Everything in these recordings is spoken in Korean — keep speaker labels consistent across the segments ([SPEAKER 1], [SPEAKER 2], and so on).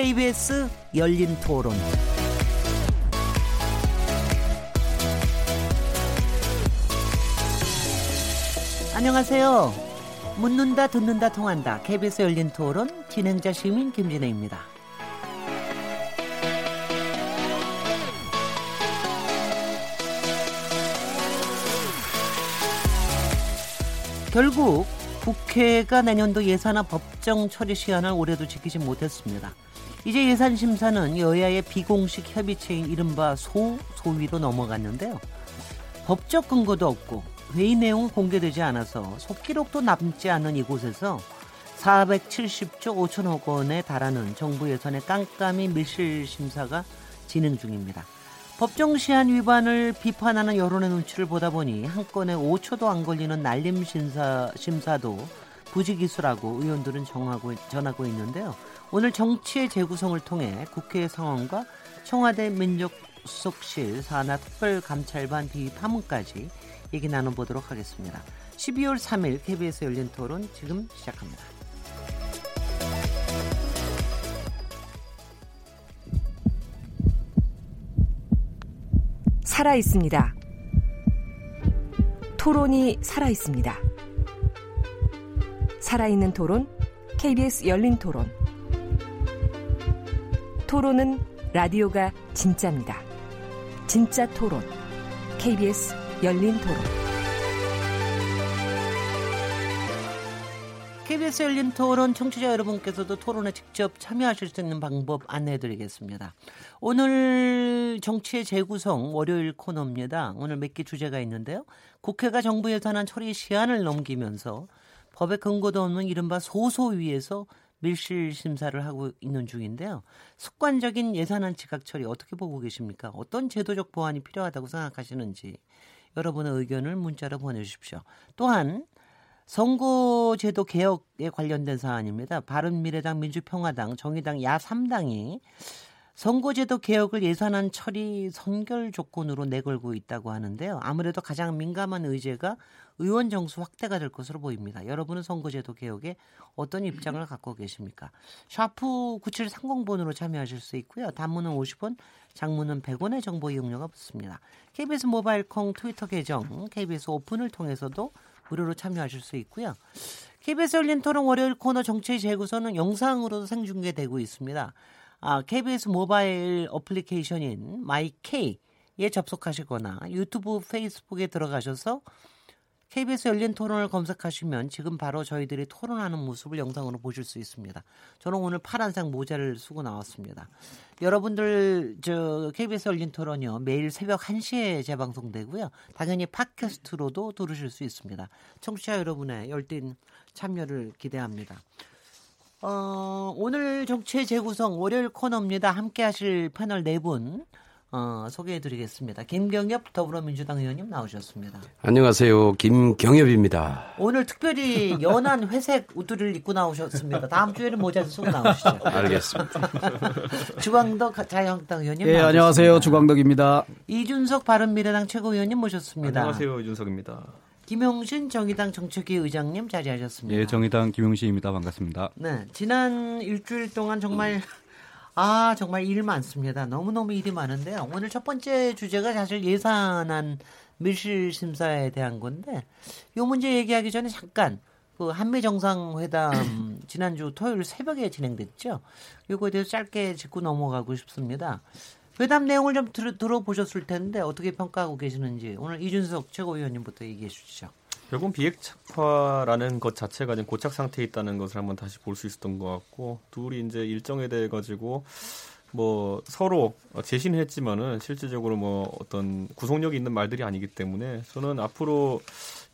[SPEAKER 1] KBS 열린 토론. 안녕하세요. 묻는다, 듣는다, 통한다. KBS 열린 토론 진행자 시민 김진혜입니다. 결국 국회가 내년도 예산안 법정 처리 시한을 올해도 지키지 못했습니다. 이제 예산 심사는 여야의 비공식 협의체인 이른바 소, 소위로 넘어갔는데요. 법적 근거도 없고 회의 내용은 공개되지 않아서 속기록도 남지 않은 이곳에서 470조 5천억 원에 달하는 정부 예산의 깜깜이 밀실 심사가 진행 중입니다. 법정 시한 위반을 비판하는 여론의 눈치를 보다 보니 한 건에 5초도 안 걸리는 날림 심사, 심사도 부지기수라고 의원들은 정하고, 전하고 있는데요. 오늘 정치의 재구성을 통해 국회 상황과 청와대 민족수석실 산하 특별감찰반 비위 파문까지 얘기 나눠보도록 하겠습니다. 12월 3일 KBS 열린 토론 지금 시작합니다.
[SPEAKER 2] 살아 있습니다. 토론이 살아 있습니다. 살아있는 토론, KBS 열린 토론. 토론은 라디오가 진짜입니다. 진짜 토론, KBS 열린 토론.
[SPEAKER 1] KBS 열린 토론 청취자 여러분께서도 토론에 직접 참여하실 수 있는 방법 안내해 드리겠습니다. 오늘 정치의 재구성 월요일 코너입니다. 오늘 몇 개 주제가 있는데요. 국회가 정부 예산안 처리 시한을 넘기면서 법의 근거도 없는 이른바 소소위에서 밀실 심사를 하고 있는 중인데요. 습관적인 예산안 지각 처리 어떻게 보고 계십니까? 어떤 제도적 보완이 필요하다고 생각하시는지 여러분의 의견을 문자로 보내주십시오. 또한 선거제도 개혁에 관련된 사안입니다. 바른미래당, 민주평화당, 정의당, 야 3당이 선거제도 개혁을 예산안 처리 선결 조건으로 내걸고 있다고 하는데요. 아무래도 가장 민감한 의제가 의원 정수 확대가 될 것으로 보입니다. 여러분은 선거제도 개혁에 어떤 입장을 갖고 계십니까? 샤프 9730번으로 참여하실 수 있고요. 단문은 50원, 장문은 100원의 정보 이용료가 붙습니다. KBS 모바일 콩 트위터 계정, KBS 오픈을 통해서도 무료로 참여하실 수 있고요. KBS 열린 토론 월요일 코너 정치 재구성은 영상으로도 생중계되고 있습니다. 아, KBS 모바일 어플리케이션인 마이케이에 접속하시거나 유튜브, 페이스북에 들어가셔서 KBS 열린 토론을 검색하시면 지금 바로 저희들이 토론하는 모습을 영상으로 보실 수 있습니다. 저는 오늘 파란색 모자를 쓰고 나왔습니다. 여러분들 저 KBS 열린 토론이요. 매일 새벽 1시에 재방송되고요. 당연히 팟캐스트로도 들으실 수 있습니다. 청취자 여러분의 열띤 참여를 기대합니다. 어, 오늘 정치의 재구성 월요일 코너입니다. 함께 하실 패널 네 분. 어, 소개해드리겠습니다. 김경엽 더불어민주당 의원님 나오셨습니다.
[SPEAKER 3] 안녕하세요. 김경엽입니다.
[SPEAKER 1] 오늘 특별히 연한 회색 우두를 입고 나오셨습니다. 다음 주에는 모자를 쓰고 나오시죠.
[SPEAKER 3] 알겠습니다.
[SPEAKER 1] 주광덕 자유한국당 의원님.
[SPEAKER 4] 예, 안녕하세요. 주광덕입니다.
[SPEAKER 1] 이준석 바른미래당 최고위원님 모셨습니다.
[SPEAKER 5] 안녕하세요. 이준석입니다.
[SPEAKER 1] 김용신 정의당 정책위 의장님 자리하셨습니다.
[SPEAKER 6] 예, 정의당 김용신입니다. 반갑습니다.
[SPEAKER 1] 네, 지난 일주일 동안 정말 아, 정말 일 많습니다. 너무 너무 일이 많은데요. 오늘 첫 번째 주제가 사실 예산안 밀실 심사에 대한 건데 이 문제 얘기하기 전에 잠깐 그 한미 정상회담 지난주 토요일 새벽에 진행됐죠. 이거에 대해서 짧게 짚고 넘어가고 싶습니다. 회담 내용을 좀 들, 들어보셨을 텐데 어떻게 평가하고 계시는지 오늘 이준석 최고위원님부터 얘기해 주시죠.
[SPEAKER 5] 결국 비핵화라는 것 자체가 지금 고착 상태에 있다는 것을 한번 다시 볼 수 있었던 것 같고 둘이 이제 일정에 대해 가지고 뭐 서로 제시는 했지만은 실질적으로 뭐 어떤 구속력이 있는 말들이 아니기 때문에 저는 앞으로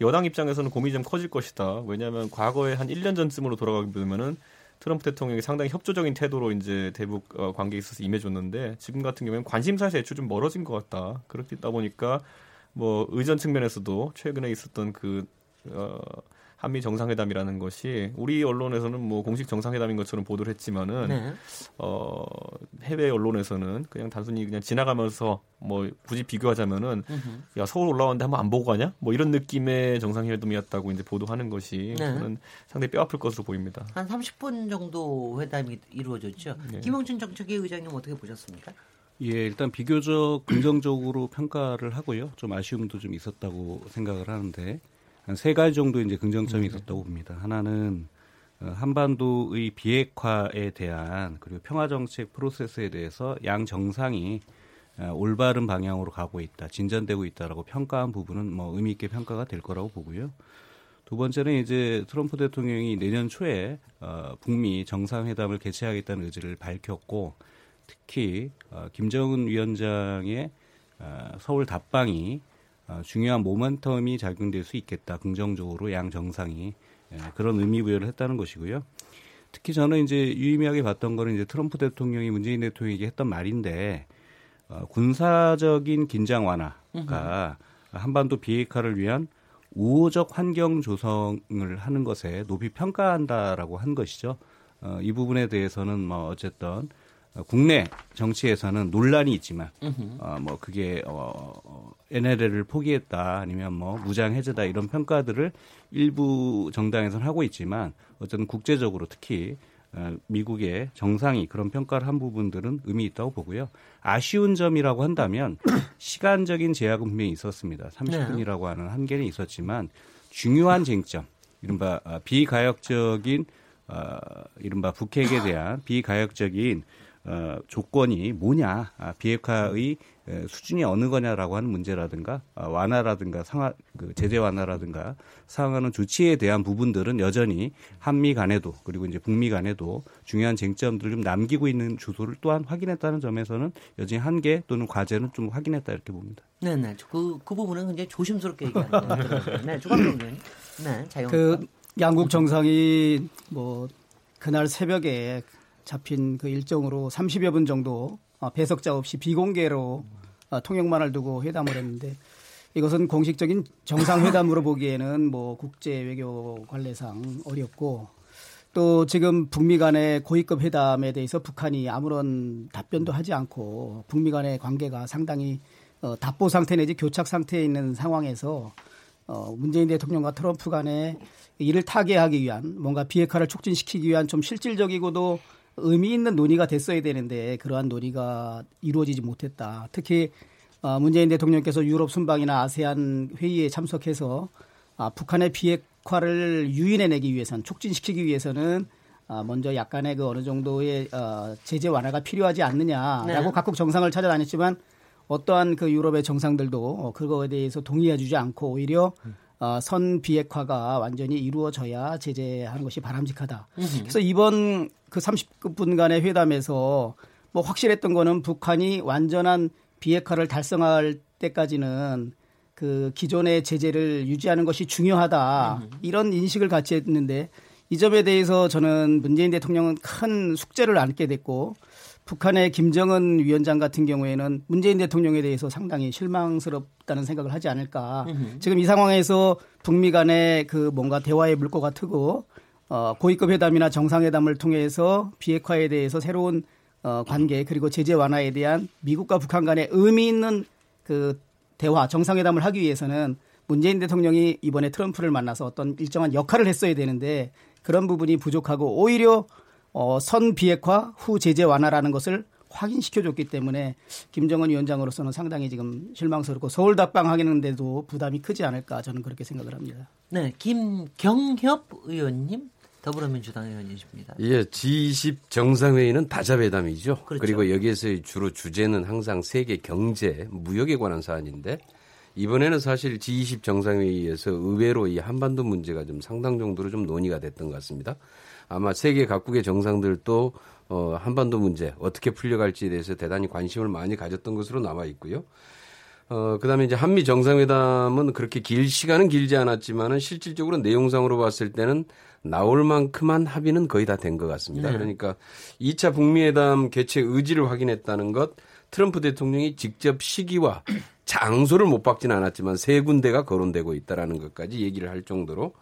[SPEAKER 5] 여당 입장에서는 고민이 좀 커질 것이다. 왜냐하면 과거에 한 1년 전쯤으로 돌아가게 되면은 트럼프 대통령이 상당히 협조적인 태도로 이제 대북 어, 관계에 있어서 임해줬는데 지금 같은 경우에는 관심사에서 애초 좀 멀어진 것 같다. 그렇다 보니까 뭐 의전 측면에서도 최근에 있었던 그 어, 한미 정상회담이라는 것이 우리 언론에서는 뭐 공식 정상회담인 것처럼 보도를 했지만은
[SPEAKER 1] 네.
[SPEAKER 5] 어 해외 언론에서는 그냥 단순히 그냥 지나가면서 뭐 굳이 비교하자면은 야 서울 올라왔는데 한번 안 보고 가냐? 뭐 이런 느낌의 정상회담이었다고 이제 보도하는 것이
[SPEAKER 1] 네.
[SPEAKER 5] 저는 상당히 뼈아플 것으로 보입니다.
[SPEAKER 1] 한 30분 정도 회담이 이루어졌죠.
[SPEAKER 5] 네.
[SPEAKER 1] 김영준 정책위 의장님 어떻게 보셨습니까?
[SPEAKER 6] 예, 일단 비교적 긍정적으로 평가를 하고요. 좀 아쉬움도 좀 있었다고 생각을 하는데 한 세 가지 정도 이제 긍정점이 있었다고 봅니다. 하나는 어, 한반도의 비핵화에 대한 그리고 평화 정책 프로세스에 대해서 양 정상이 어, 올바른 방향으로 가고 있다, 진전되고 있다라고 평가한 부분은 뭐 의미 있게 평가가 될 거라고 보고요. 두 번째는 이제 트럼프 대통령이 내년 초에 어, 북미 정상회담을 개최하겠다는 의지를 밝혔고 특히 어, 김정은 위원장의 어, 서울 답방이 어, 중요한 모멘텀이 작용될 수 있겠다 긍정적으로 양 정상이 예, 그런 의미 부여를 했다는 것이고요. 특히 저는 이제 유의미하게 봤던 거는 이제 트럼프 대통령이 문재인 대통령에게 했던 말인데 어, 군사적인 긴장 완화가 한반도 비핵화를 위한 우호적 환경 조성을 하는 것에 높이 평가한다라고 한 것이죠. 어, 이 부분에 대해서는 뭐 어쨌든 어, 국내 정치에서는 논란이 있지만 어, 뭐 그게 어, 어, NLL을 포기했다 아니면 뭐 무장 해제다 이런 평가들을 일부 정당에서는 하고 있지만 어쨌든 국제적으로 특히 어, 미국의 정상이 그런 평가를 한 부분들은 의미 있다고 보고요. 아쉬운 점이라고 한다면 시간적인 제약은 분명히 있었습니다. 30분이라고 하는 한계는 있었지만 중요한 쟁점, 이른바 어, 비가역적인 어, 이른바 북핵에 대한 비가역적인 어, 조건이 뭐냐, 아, 비핵화의 에, 수준이 어느 거냐라고 하는 문제라든가 아, 완화라든가 상하, 그 제재 완화라든가 상하는 조치에 대한 부분들은 여전히 한미 간에도 그리고 이제 북미 간에도 중요한 쟁점들을 좀 남기고 있는 주소를 또한 확인했다는 점에서는 여전히 한계 또는 과제는 좀 확인했다 이렇게 봅니다.
[SPEAKER 1] 네네. 그, 그 부분은 굉장히 조심스럽게 얘기하는 것 같아요. 네, 주감독님. 네, 자영.
[SPEAKER 4] 그 양국 정상이 뭐 그날 새벽에 잡힌 그 일정으로 30여 분 정도 어, 배석자 없이 비공개로 어, 통역만을 두고 회담을 했는데 이것은 공식적인 정상회담으로 보기에는 뭐 국제 외교 관례상 어렵고 또 지금 북미 간의 고위급 회담에 대해서 북한이 아무런 답변도 하지 않고 북미 간의 관계가 상당히 어, 답보 상태 내지 교착 상태에 있는 상황에서 어, 문재인 대통령과 트럼프 간에 이를 타개하기 위한 뭔가 비핵화를 촉진시키기 위한 좀 실질적이고도 의미 있는 논의가 됐어야 되는데 그러한 논의가 이루어지지 못했다. 특히 어, 문재인 대통령께서 유럽 순방이나 아세안 회의에 참석해서 아, 북한의 비핵화를 유인해내기 위해서는 촉진시키기 위해서는 아, 먼저 약간의 그 어느 정도의 어, 제재 완화가 필요하지 않느냐라고
[SPEAKER 1] 네.
[SPEAKER 4] 각국 정상을 찾아다녔지만 어떠한 그 유럽의 정상들도 어, 그거에 대해서 동의해주지 않고 오히려 어, 선 비핵화가 완전히 이루어져야 제재하는 것이 바람직하다. 그래서 이번 그 30분간의 회담에서 뭐 확실했던 거는 북한이 완전한 비핵화를 달성할 때까지는 그 기존의 제재를 유지하는 것이 중요하다. 이런 인식을 같이 했는데 이 점에 대해서 저는 문재인 대통령은 큰 숙제를 안게 됐고 북한의 김정은 위원장 같은 경우에는 문재인 대통령에 대해서 상당히 실망스럽다는 생각을 하지 않을까. 지금 이 상황에서 북미 간의 그 뭔가 대화의 물꼬가 트고 어, 고위급 회담이나 정상회담을 통해서 비핵화에 대해서 새로운 어, 관계 그리고 제재 완화에 대한 미국과 북한 간의 의미 있는 그 대화 정상회담을 하기 위해서는 문재인 대통령이 이번에 트럼프를 만나서 어떤 일정한 역할을 했어야 되는데 그런 부분이 부족하고 오히려 어, 선 비핵화 후 제재 완화라는 것을 확인시켜줬기 때문에 김정은 위원장으로서는 상당히 지금 실망스럽고 서울 답방하겠는데도 부담이 크지 않을까 저는 그렇게 생각을 합니다.
[SPEAKER 1] 네, 김경협 의원님, 더불어민주당 의원이십니다.
[SPEAKER 3] 예, G20 정상회의는 다자회담이죠.
[SPEAKER 1] 그렇죠.
[SPEAKER 3] 그리고 여기에서의 주로 주제는 항상 세계 경제, 무역에 관한 사안인데 이번에는 사실 G20 정상회의에서 의외로 이 한반도 문제가 좀 상당 정도로 좀 논의가 됐던 것 같습니다. 아마 세계 각국의 정상들도 어, 한반도 문제 어떻게 풀려갈지에 대해서 대단히 관심을 많이 가졌던 것으로 남아 있고요. 어, 그 다음에 이제 한미 정상회담은 그렇게 길 시간은 길지 않았지만은 실질적으로 내용상으로 봤을 때는 나올 만큼한 합의는 거의 다 된 것 같습니다.
[SPEAKER 1] 네.
[SPEAKER 3] 그러니까 2차 북미회담 개최 의지를 확인했다는 것, 트럼프 대통령이 직접 시기와 장소를 못 박지는 않았지만 세 군데가 거론되고 있다라는 것까지 얘기를 할 정도로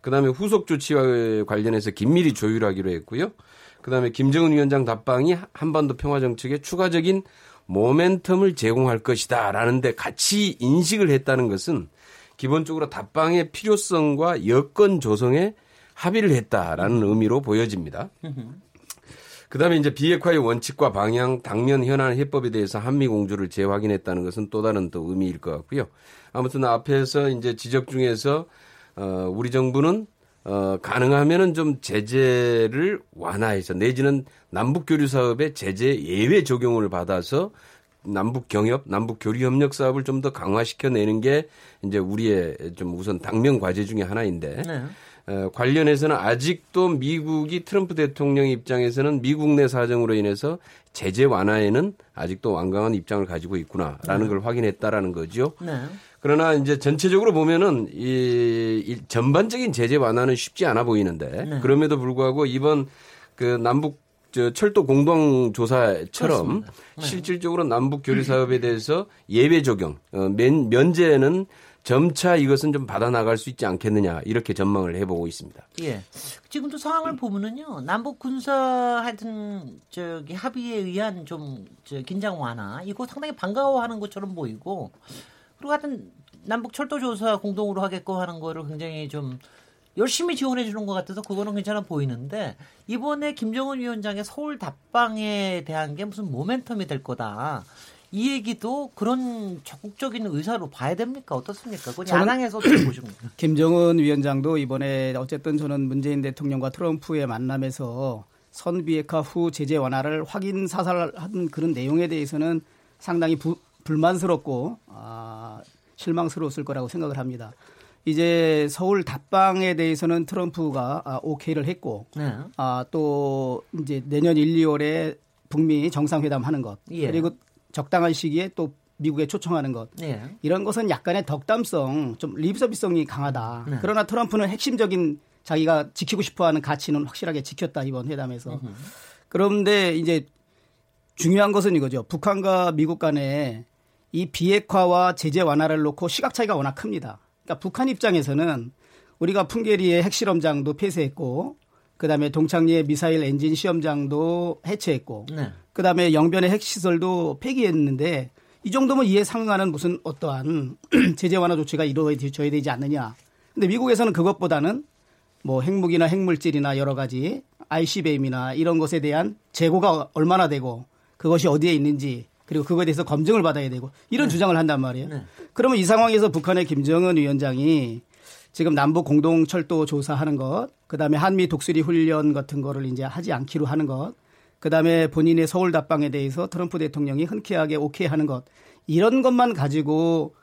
[SPEAKER 3] 그다음에 후속 조치와 관련해서 긴밀히 조율하기로 했고요. 그다음에 김정은 위원장 답방이 한반도 평화 정책에 추가적인 모멘텀을 제공할 것이다라는 데 같이 인식을 했다는 것은 기본적으로 답방의 필요성과 여건 조성에 합의를 했다라는 의미로 보여집니다. 그다음에 이제 비핵화의 원칙과 방향, 당면 현안 해법에 대해서 한미 공조를 재확인했다는 것은 또 다른 또 의미일 것 같고요. 아무튼 앞에서 이제 지적 중에서 어 우리 정부는 어 가능하면은 좀 제재를 완화해서 내지는 남북 교류 사업에 제재 예외 적용을 받아서 남북 경협, 남북 교류 협력 사업을 좀 더 강화시켜 내는 게 이제 우리의 좀 우선 당면 과제 중의 하나인데
[SPEAKER 1] 네.
[SPEAKER 3] 어, 관련해서는 아직도 미국이 트럼프 대통령 입장에서는 미국 내 사정으로 인해서 제재 완화에는 아직도 완강한 입장을 가지고 있구나라는 걸 확인했다라는 거죠.
[SPEAKER 1] 네.
[SPEAKER 3] 그러나 이제 전체적으로 보면은 이, 이 전반적인 제재 완화는 쉽지 않아 보이는데
[SPEAKER 1] 네.
[SPEAKER 3] 그럼에도 불구하고 이번 그 남북 저 철도 공동 조사처럼.
[SPEAKER 1] 네.
[SPEAKER 3] 실질적으로 남북 교류 사업에 대해서 예외 적용, 어, 면, 면제는 점차 이것은 좀 받아 나갈 수 있지 않겠느냐 이렇게 전망을 해보고 있습니다.
[SPEAKER 1] 예. 지금도 상황을 보면은요, 남북 군사 하여튼 저기 합의에 의한 좀저 긴장 완화 이거 상당히 반가워하는 것처럼 보이고 그리고 하여튼 남북 철도 조사 공동으로 하겠고 하는 거를 굉장히 좀 열심히 지원해 주는 것 같아서 그거는 괜찮아 보이는데 이번에 김정은 위원장의 서울 답방에 대한 게 무슨 모멘텀이 될 거다. 이 얘기도 그런 적극적인 의사로 봐야 됩니까? 어떻습니까? 그건 야당에서 어떻게 보십니까?
[SPEAKER 4] 김정은 위원장도 이번에 어쨌든 저는 문재인 대통령과 트럼프의 만남에서 선 비핵화 후 제재 완화를 확인 사살한 그런 내용에 대해서는 상당히 부- 불만스럽고 아, 실망스러웠을 거라고 생각을 합니다. 이제 서울 답방에 대해서는 트럼프가 아, 오케이를 했고
[SPEAKER 1] 네.
[SPEAKER 4] 아, 또 이제 내년 1, 2월에 북미 정상회담 하는 것
[SPEAKER 1] 예.
[SPEAKER 4] 그리고 적당한 시기에 또 미국에 초청하는 것
[SPEAKER 1] 네.
[SPEAKER 4] 이런 것은 약간의 덕담성, 좀 립서비성이 강하다.
[SPEAKER 1] 네.
[SPEAKER 4] 그러나 트럼프는 핵심적인 자기가 지키고 싶어하는 가치는 확실하게 지켰다 이번 회담에서. 그런데 이제 중요한 것은 이거죠. 북한과 미국 간에 이 비핵화와 제재 완화를 놓고 시각 차이가 워낙 큽니다. 그러니까 북한 입장에서는 우리가 풍계리의 핵실험장도 폐쇄했고, 그다음에 동창리의 미사일 엔진 시험장도 해체했고,
[SPEAKER 1] 네.
[SPEAKER 4] 그다음에 영변의 핵시설도 폐기했는데 이 정도면 이에 상응하는 무슨 어떠한 제재 완화 조치가 이루어져야 되지 않느냐. 근데 미국에서는 그것보다는 뭐 핵무기나 핵물질이나 여러 가지 ICBM이나 이런 것에 대한 재고가 얼마나 되고 그것이 어디에 있는지 그리고 그거에 대해서 검증을 받아야 되고 이런 주장을 한단 말이에요.
[SPEAKER 1] 네.
[SPEAKER 4] 그러면 이 상황에서 북한의 김정은 위원장이 지금 남북 공동 철도 조사하는 것, 그다음에 한미 독수리 훈련 같은 거를 이제 하지 않기로 하는 것, 그다음에 본인의 서울 답방에 대해서 트럼프 대통령이 흔쾌하게 오케이 하는 것 이런 것만 가지고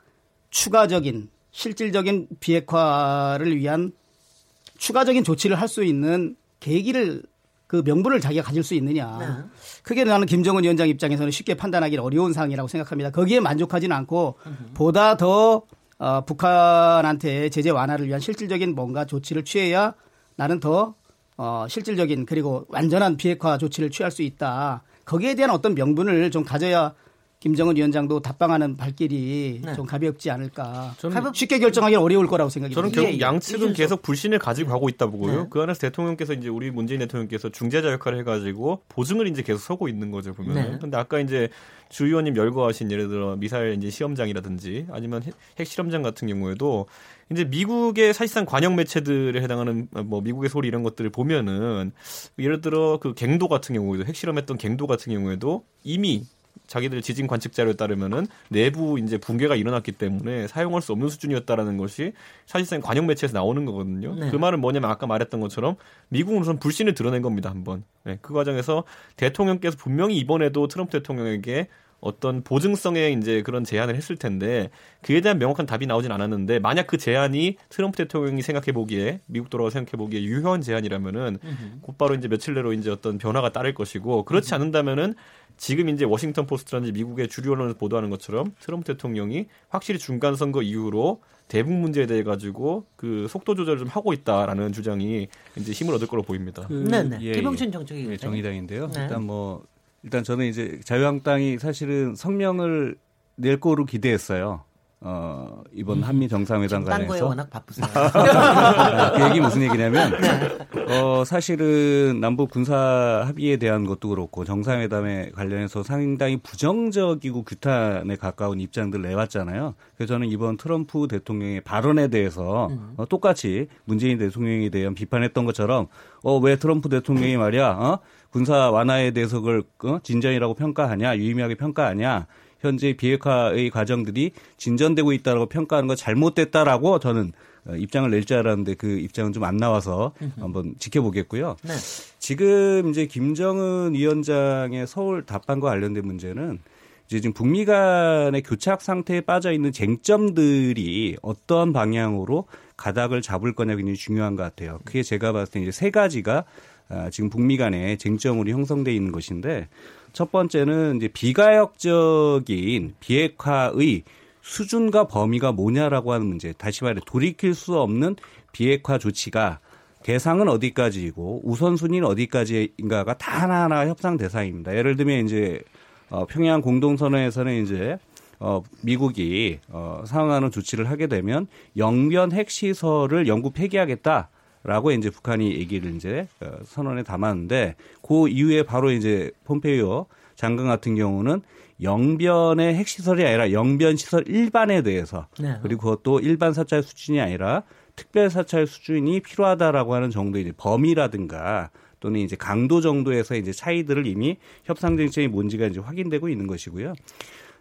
[SPEAKER 4] 추가적인 실질적인 비핵화를 위한 추가적인 조치를 할 수 있는 계기를 그 명분을 자기가 가질 수 있느냐.
[SPEAKER 1] 네.
[SPEAKER 4] 그게 나는 김정은 위원장 입장에서는 쉽게 판단하기 어려운 사항이라고 생각합니다. 거기에 만족하지는 않고 보다 더 어, 북한한테 제재 완화를 위한 실질적인 뭔가 조치를 취해야 나는 더 어, 실질적인 그리고 완전한 비핵화 조치를 취할 수 있다. 거기에 대한 어떤 명분을 좀 가져야 김정은 위원장도 답방하는 발길이
[SPEAKER 1] 네.
[SPEAKER 4] 좀 가볍지 않을까.
[SPEAKER 5] 저는
[SPEAKER 4] 쉽게 결정하기 어려울 거라고 생각이
[SPEAKER 5] 저는
[SPEAKER 4] 듭니다.
[SPEAKER 5] 결국
[SPEAKER 1] 예, 예.
[SPEAKER 5] 양측은
[SPEAKER 1] 이준석.
[SPEAKER 5] 계속 불신을 가지고 가고 있다 보고요.
[SPEAKER 1] 네.
[SPEAKER 5] 그 안에서 대통령께서 이제 우리 문재인 대통령께서 중재자 역할을 해가지고 보증을 이제 계속 서고 있는 거죠 보면.
[SPEAKER 1] 네.
[SPEAKER 5] 은 근데 아까 이제 주 의원님 열거하신 예를 들어 미사일 이제 시험장이라든지 아니면 핵- 핵실험장 같은 경우에도 이제 미국의 사실상 관영 매체들에 해당하는 뭐 미국의 소리 이런 것들을 보면은 예를 들어 그 갱도 같은 경우에도 핵실험했던 갱도 같은 경우에도 이미 자기들 지진 관측 자료에 따르면은 내부 이제 붕괴가 일어났기 때문에 사용할 수 없는 수준이었다라는 것이 사실상 관영 매체에서 나오는 거거든요.
[SPEAKER 1] 네.
[SPEAKER 5] 그 말은 뭐냐면 아까 말했던 것처럼 미국은 우선 불신을 드러낸 겁니다 한번. 네, 그 과정에서 대통령께서 분명히 이번에도 트럼프 대통령에게 어떤 보증성의 이제 그런 제안을 했을 텐데 그에 대한 명확한 답이 나오진 않았는데 만약 그 제안이 트럼프 대통령이 생각해 보기에 미국 돌아가 생각해 보기에 유효한 제안이라면은 곧바로 이제 며칠 내로 이제 어떤 변화가 따를 것이고 그렇지 않는다면은 지금 이제 워싱턴 포스트라든지 미국의 주류 언론에서 보도하는 것처럼 트럼프 대통령이 확실히 중간 선거 이후로 대북 문제에 대해 가지고 그 속도 조절을 좀 하고 있다라는 주장이 이제 힘을 얻을 거로 보입니다.
[SPEAKER 6] 그,
[SPEAKER 1] 네 네.
[SPEAKER 6] 예,
[SPEAKER 1] 김영춘
[SPEAKER 6] 예.
[SPEAKER 1] 정책위
[SPEAKER 6] 예, 정의당인데요.
[SPEAKER 1] 네.
[SPEAKER 6] 일단 뭐 일단 저는 이제 자유한국당이 사실은 성명을 낼 거로 기대했어요. 어, 이번 한미 정상회담 관해서.
[SPEAKER 1] 워낙 바쁘세요.
[SPEAKER 6] 아, 그 얘기 무슨 얘기냐면, 어, 사실은 남북 군사 합의에 대한 것도 그렇고 정상회담에 관련해서 상당히 부정적이고 규탄에 가까운 입장들 내왔잖아요. 그래서 저는 이번 트럼프 대통령의 발언에 대해서 어, 똑같이 문재인 대통령에 대한 비판했던 것처럼, 어, 왜 트럼프 대통령이 말이야, 어? 군사 완화에 대해서 그걸 어? 진전이라고 평가하냐, 유의미하게 평가하냐, 현재 비핵화의 과정들이 진전되고 있다라고 평가하는 거 잘못됐다라고 저는 어, 입장을 낼 줄 알았는데 그 입장은 좀 안 나와서 한번 지켜보겠고요.
[SPEAKER 1] 네.
[SPEAKER 6] 지금 이제 김정은 위원장의 서울 답방과 관련된 문제는 이제 지금 북미 간의 교착 상태에 빠져 있는 쟁점들이 어떤 방향으로 가닥을 잡을 거냐 굉장히 중요한 것 같아요. 그게 제가 봤을 때 이제 세 가지가 아, 지금 북미 간의 쟁점으로 형성돼 있는 것인데 첫 번째는 이제 비가역적인 비핵화의 수준과 범위가 뭐냐라고 하는 문제. 다시 말해 돌이킬 수 없는 비핵화 조치가 대상은 어디까지이고 우선순위는 어디까지인가가 다 하나하나 협상 대상입니다. 예를 들면 이제 어, 평양 공동선언에서는 이제 어, 미국이 어, 상응하는 조치를 하게 되면 영변 핵시설을 영구 폐기하겠다. 라고 이제 북한이 얘기를 이제 어, 선언에 담았는데 그 이후에 바로 이제 폼페이오 장관 같은 경우는 영변의 핵시설이 아니라 영변 시설 일반에 대해서
[SPEAKER 1] 네.
[SPEAKER 6] 그리고 그것도 일반 사찰 수준이 아니라 특별 사찰 수준이 필요하다라고 하는 정도의 이제 범위라든가 또는 이제 강도 정도에서 이제 차이들을 이미 협상 쟁점이 뭔지가 이제 확인되고 있는 것이고요.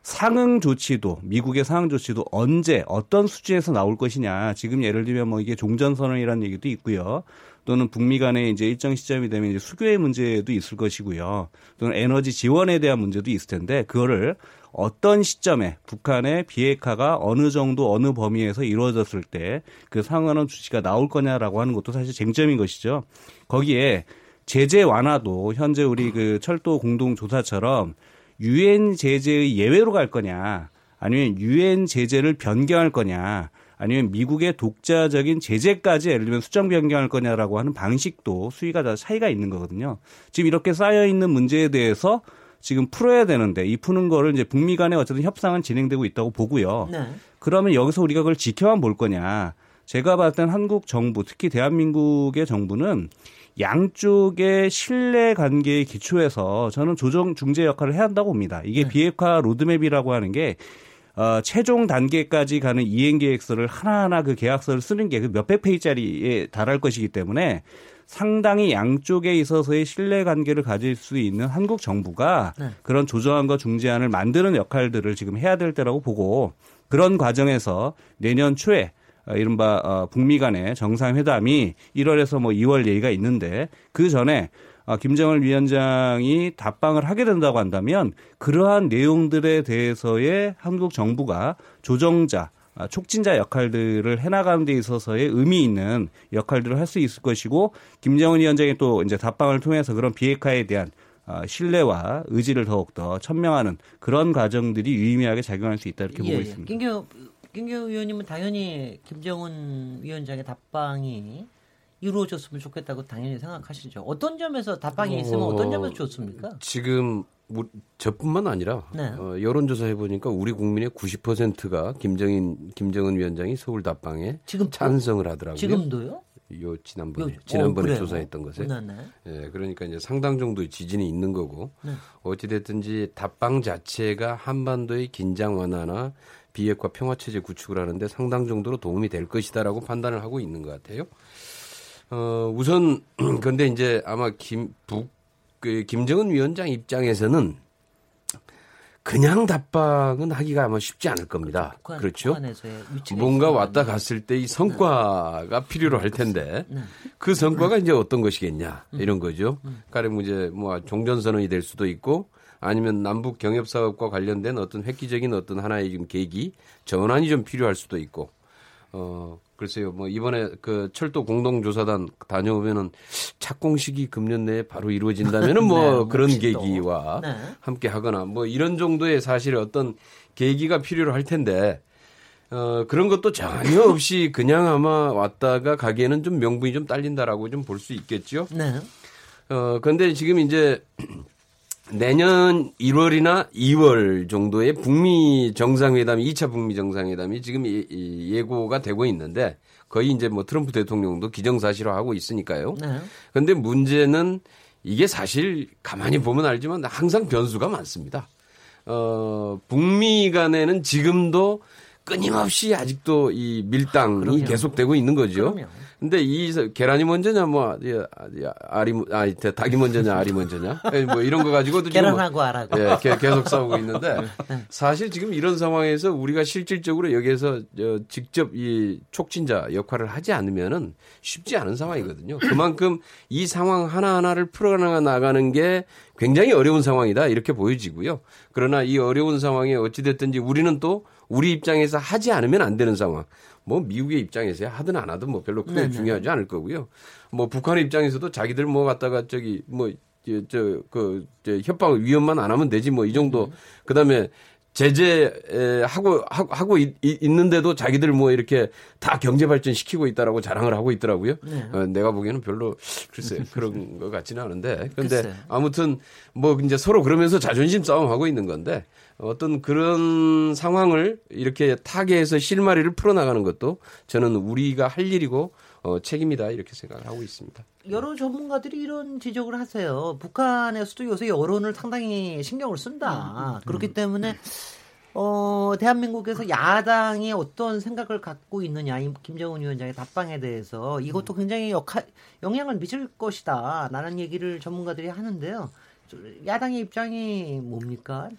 [SPEAKER 6] 상응 조치도 미국의 상응 조치도 언제 어떤 수준에서 나올 것이냐. 지금 예를 들면 뭐 이게 종전 선언이라는 얘기도 있고요. 또는 북미 간에 이제 일정 시점이 되면 이제 수교의 문제도 있을 것이고요. 또는 에너지 지원에 대한 문제도 있을 텐데 그거를 어떤 시점에 북한의 비핵화가 어느 정도 어느 범위에서 이루어졌을 때 그 상응하는 조치가 나올 거냐라고 하는 것도 사실 쟁점인 것이죠. 거기에 제재 완화도 현재 우리 그 철도 공동 조사처럼 유엔 제재의 예외로 갈 거냐 아니면 유엔 제재를 변경할 거냐 아니면 미국의 독자적인 제재까지 예를 들면 수정 변경할 거냐라고 하는 방식도 수위가 다 차이가 있는 거거든요. 지금 이렇게 쌓여 있는 문제에 대해서 지금 풀어야 되는데 이 푸는 거를 이제 북미 간에 어쨌든 협상은 진행되고 있다고 보고요.
[SPEAKER 1] 네.
[SPEAKER 6] 그러면 여기서 우리가 그걸 지켜만 볼 거냐? 제가 봤을 땐 한국 정부, 특히 대한민국의 정부는 양쪽의 신뢰 관계에 기초해서 저는 조정 중재 역할을 해야 한다고 봅니다. 이게
[SPEAKER 1] 네.
[SPEAKER 6] 비핵화 로드맵이라고 하는 게 어, 최종 단계까지 가는 이행 계획서를 하나하나 그 계약서를 쓰는 게 그 몇백 페이지짜리에 달할 것이기 때문에 상당히 양쪽에 있어서의 신뢰 관계를 가질 수 있는 한국 정부가
[SPEAKER 1] 네.
[SPEAKER 6] 그런 조정안과 중재안을 만드는 역할들을 지금 해야 될 때라고 보고 그런 과정에서 내년 초에 어, 이른바 어, 북미 간의 정상회담이 1월에서 뭐 2월 얘기가 있는데 그 전에 아, 김정은 위원장이 답방을 하게 된다고 한다면 그러한 내용들에 대해서의 한국 정부가 조정자, 아, 촉진자 역할들을 해나가는 데 있어서의 의미 있는 역할들을 할 수 있을 것이고 김정은 위원장이 또 이제 답방을 통해서 그런 비핵화에 대한 아, 신뢰와 의지를 더욱더 천명하는 그런 과정들이 유의미하게 작용할 수 있다 이렇게 보고 있습니다.
[SPEAKER 1] 예, 김경 김경 의원님은 당연히 김정은 위원장의 답방이 이루어졌으면 좋겠다고 당연히 생각하시죠. 어떤 점에서 답방이 있으면
[SPEAKER 3] 어,
[SPEAKER 1] 어떤 점에서 좋습니까?
[SPEAKER 3] 지금 우- 저뿐만 아니라
[SPEAKER 1] 네.
[SPEAKER 3] 어, 여론조사 해보니까 우리 국민의 90%가 김정인 김정은 위원장이 서울 답방에
[SPEAKER 1] 지금
[SPEAKER 3] 찬성을 하더라고요.
[SPEAKER 1] 지금도요?
[SPEAKER 3] 요 지난번에
[SPEAKER 1] 요-
[SPEAKER 3] 지난번에
[SPEAKER 1] 어, 그래요?
[SPEAKER 3] 조사했던 것에
[SPEAKER 1] 네, 네.
[SPEAKER 3] 예, 그러니까 이제 상당 정도의 지진이 있는 거고
[SPEAKER 1] 네.
[SPEAKER 3] 어찌 됐든지 답방 자체가 한반도의 긴장 완화나 비핵화 평화 체제 구축을 하는데 상당 정도로 도움이 될 것이다라고 판단을 하고 있는 것 같아요. 어, 우선 근데 이제 아마 김북 그 김정은 위원장 입장에서는 그냥 답방은 하기가 아마 쉽지 않을 겁니다.
[SPEAKER 1] 북한,
[SPEAKER 3] 그렇죠? 뭔가 왔다 갔을 때 이 성과가 필요로 할 텐데
[SPEAKER 1] 네.
[SPEAKER 3] 그 성과가 이제 어떤 것이겠냐 이런 거죠. 가령 이제 뭐 종전 선언이 될 수도 있고 아니면 남북 경협 사업과 관련된 어떤 획기적인 어떤 하나의 지금 계기 전환이 좀 필요할 수도 있고 어 글쎄요 뭐 이번에 그 철도 공동조사단 다녀오면은 착공식이 금년 내에 바로 이루어진다면은 뭐
[SPEAKER 1] 네, 뭐
[SPEAKER 3] 그런. 계기와
[SPEAKER 1] 네.
[SPEAKER 3] 함께 하거나 뭐 이런 정도의 사실 어떤 계기가 필요로 할 텐데 어 그런 것도 전혀 없이 그냥 아마 왔다가 가기에는 좀 명분이 좀 딸린다라고 좀 볼 수 있겠죠.
[SPEAKER 1] 네.
[SPEAKER 3] 어 근데 지금 이제 내년 1월이나 2월 정도에 북미 정상회담, 2차 북미 정상회담이 지금 예, 고가 되고 있는데 거의 이제 뭐 트럼프 대통령도 기정사실화하고 있으니까요.
[SPEAKER 1] 네.
[SPEAKER 3] 그런데 문제는 이게 사실 가만히 보면 알지만 항상 변수가 많습니다. 어, 북미 간에는 지금도 끊임없이 아직도 이 밀당이
[SPEAKER 1] 그럼요.
[SPEAKER 3] 계속되고 있는 거죠.
[SPEAKER 1] 그럼요.
[SPEAKER 3] 근데 이 계란이 먼저냐 뭐 알이 아 닭이 먼저냐 알이 먼저냐 뭐 이런 거 가지고도 뭐
[SPEAKER 1] 계란하고 알하고.
[SPEAKER 3] 예, 계- 계속 싸우고 있는데 사실 지금 이런 상황에서 우리가 실질적으로 여기에서 저 직접 이 촉진자 역할을 하지 않으면은 쉽지 않은 상황이거든요. 그만큼 이 상황 하나 하나를 풀어나가 나가는 게 굉장히 어려운 상황이다 이렇게 보여지고요. 그러나 이 어려운 상황에 어찌 됐든지 우리는 또 우리 입장에서 하지 않으면 안 되는 상황. 뭐 미국의 입장에서 하든 안 하든 뭐 별로 크게
[SPEAKER 1] 네네.
[SPEAKER 3] 중요하지 않을 거고요. 뭐 북한의 입장에서도 자기들 뭐 갖다가 저기 뭐 저그 협박 위험만 안 하면 되지 뭐 이 정도. 그 다음에 제재 에, 하고 하고 하고 있, 있는데도 자기들 뭐 이렇게 다 경제 발전 시키고 있다라고 자랑을 하고 있더라고요.
[SPEAKER 1] 네.
[SPEAKER 3] 어, 내가 보기에는 별로 글쎄 그런 것 같지는 않은데. 근데
[SPEAKER 1] 글쎄.
[SPEAKER 3] 아무튼 뭐 이제 서로 그러면서 자존심 싸움 하고 있는 건데 어떤 그런 상황을 이렇게 타개해서 실마리를 풀어나가는 것도 저는 우리가 할 일이고 어, 책임이다 이렇게 생각을 하고 있습니다.
[SPEAKER 1] 여러 전문가들이 이런 지적을 하세요. 북한에서도 요새 여론을 상당히 신경을 쓴다. 그렇기 때문에 어, 대한민국에서 야당이 어떤 생각을 갖고 있느냐, 이 김정은 위원장의 답방에 대해서 이것도 굉장히 역할, 영향을 미칠 것이다. 라는 얘기를 전문가들이 하는데요. 저- 야당의 입장이 뭡니까?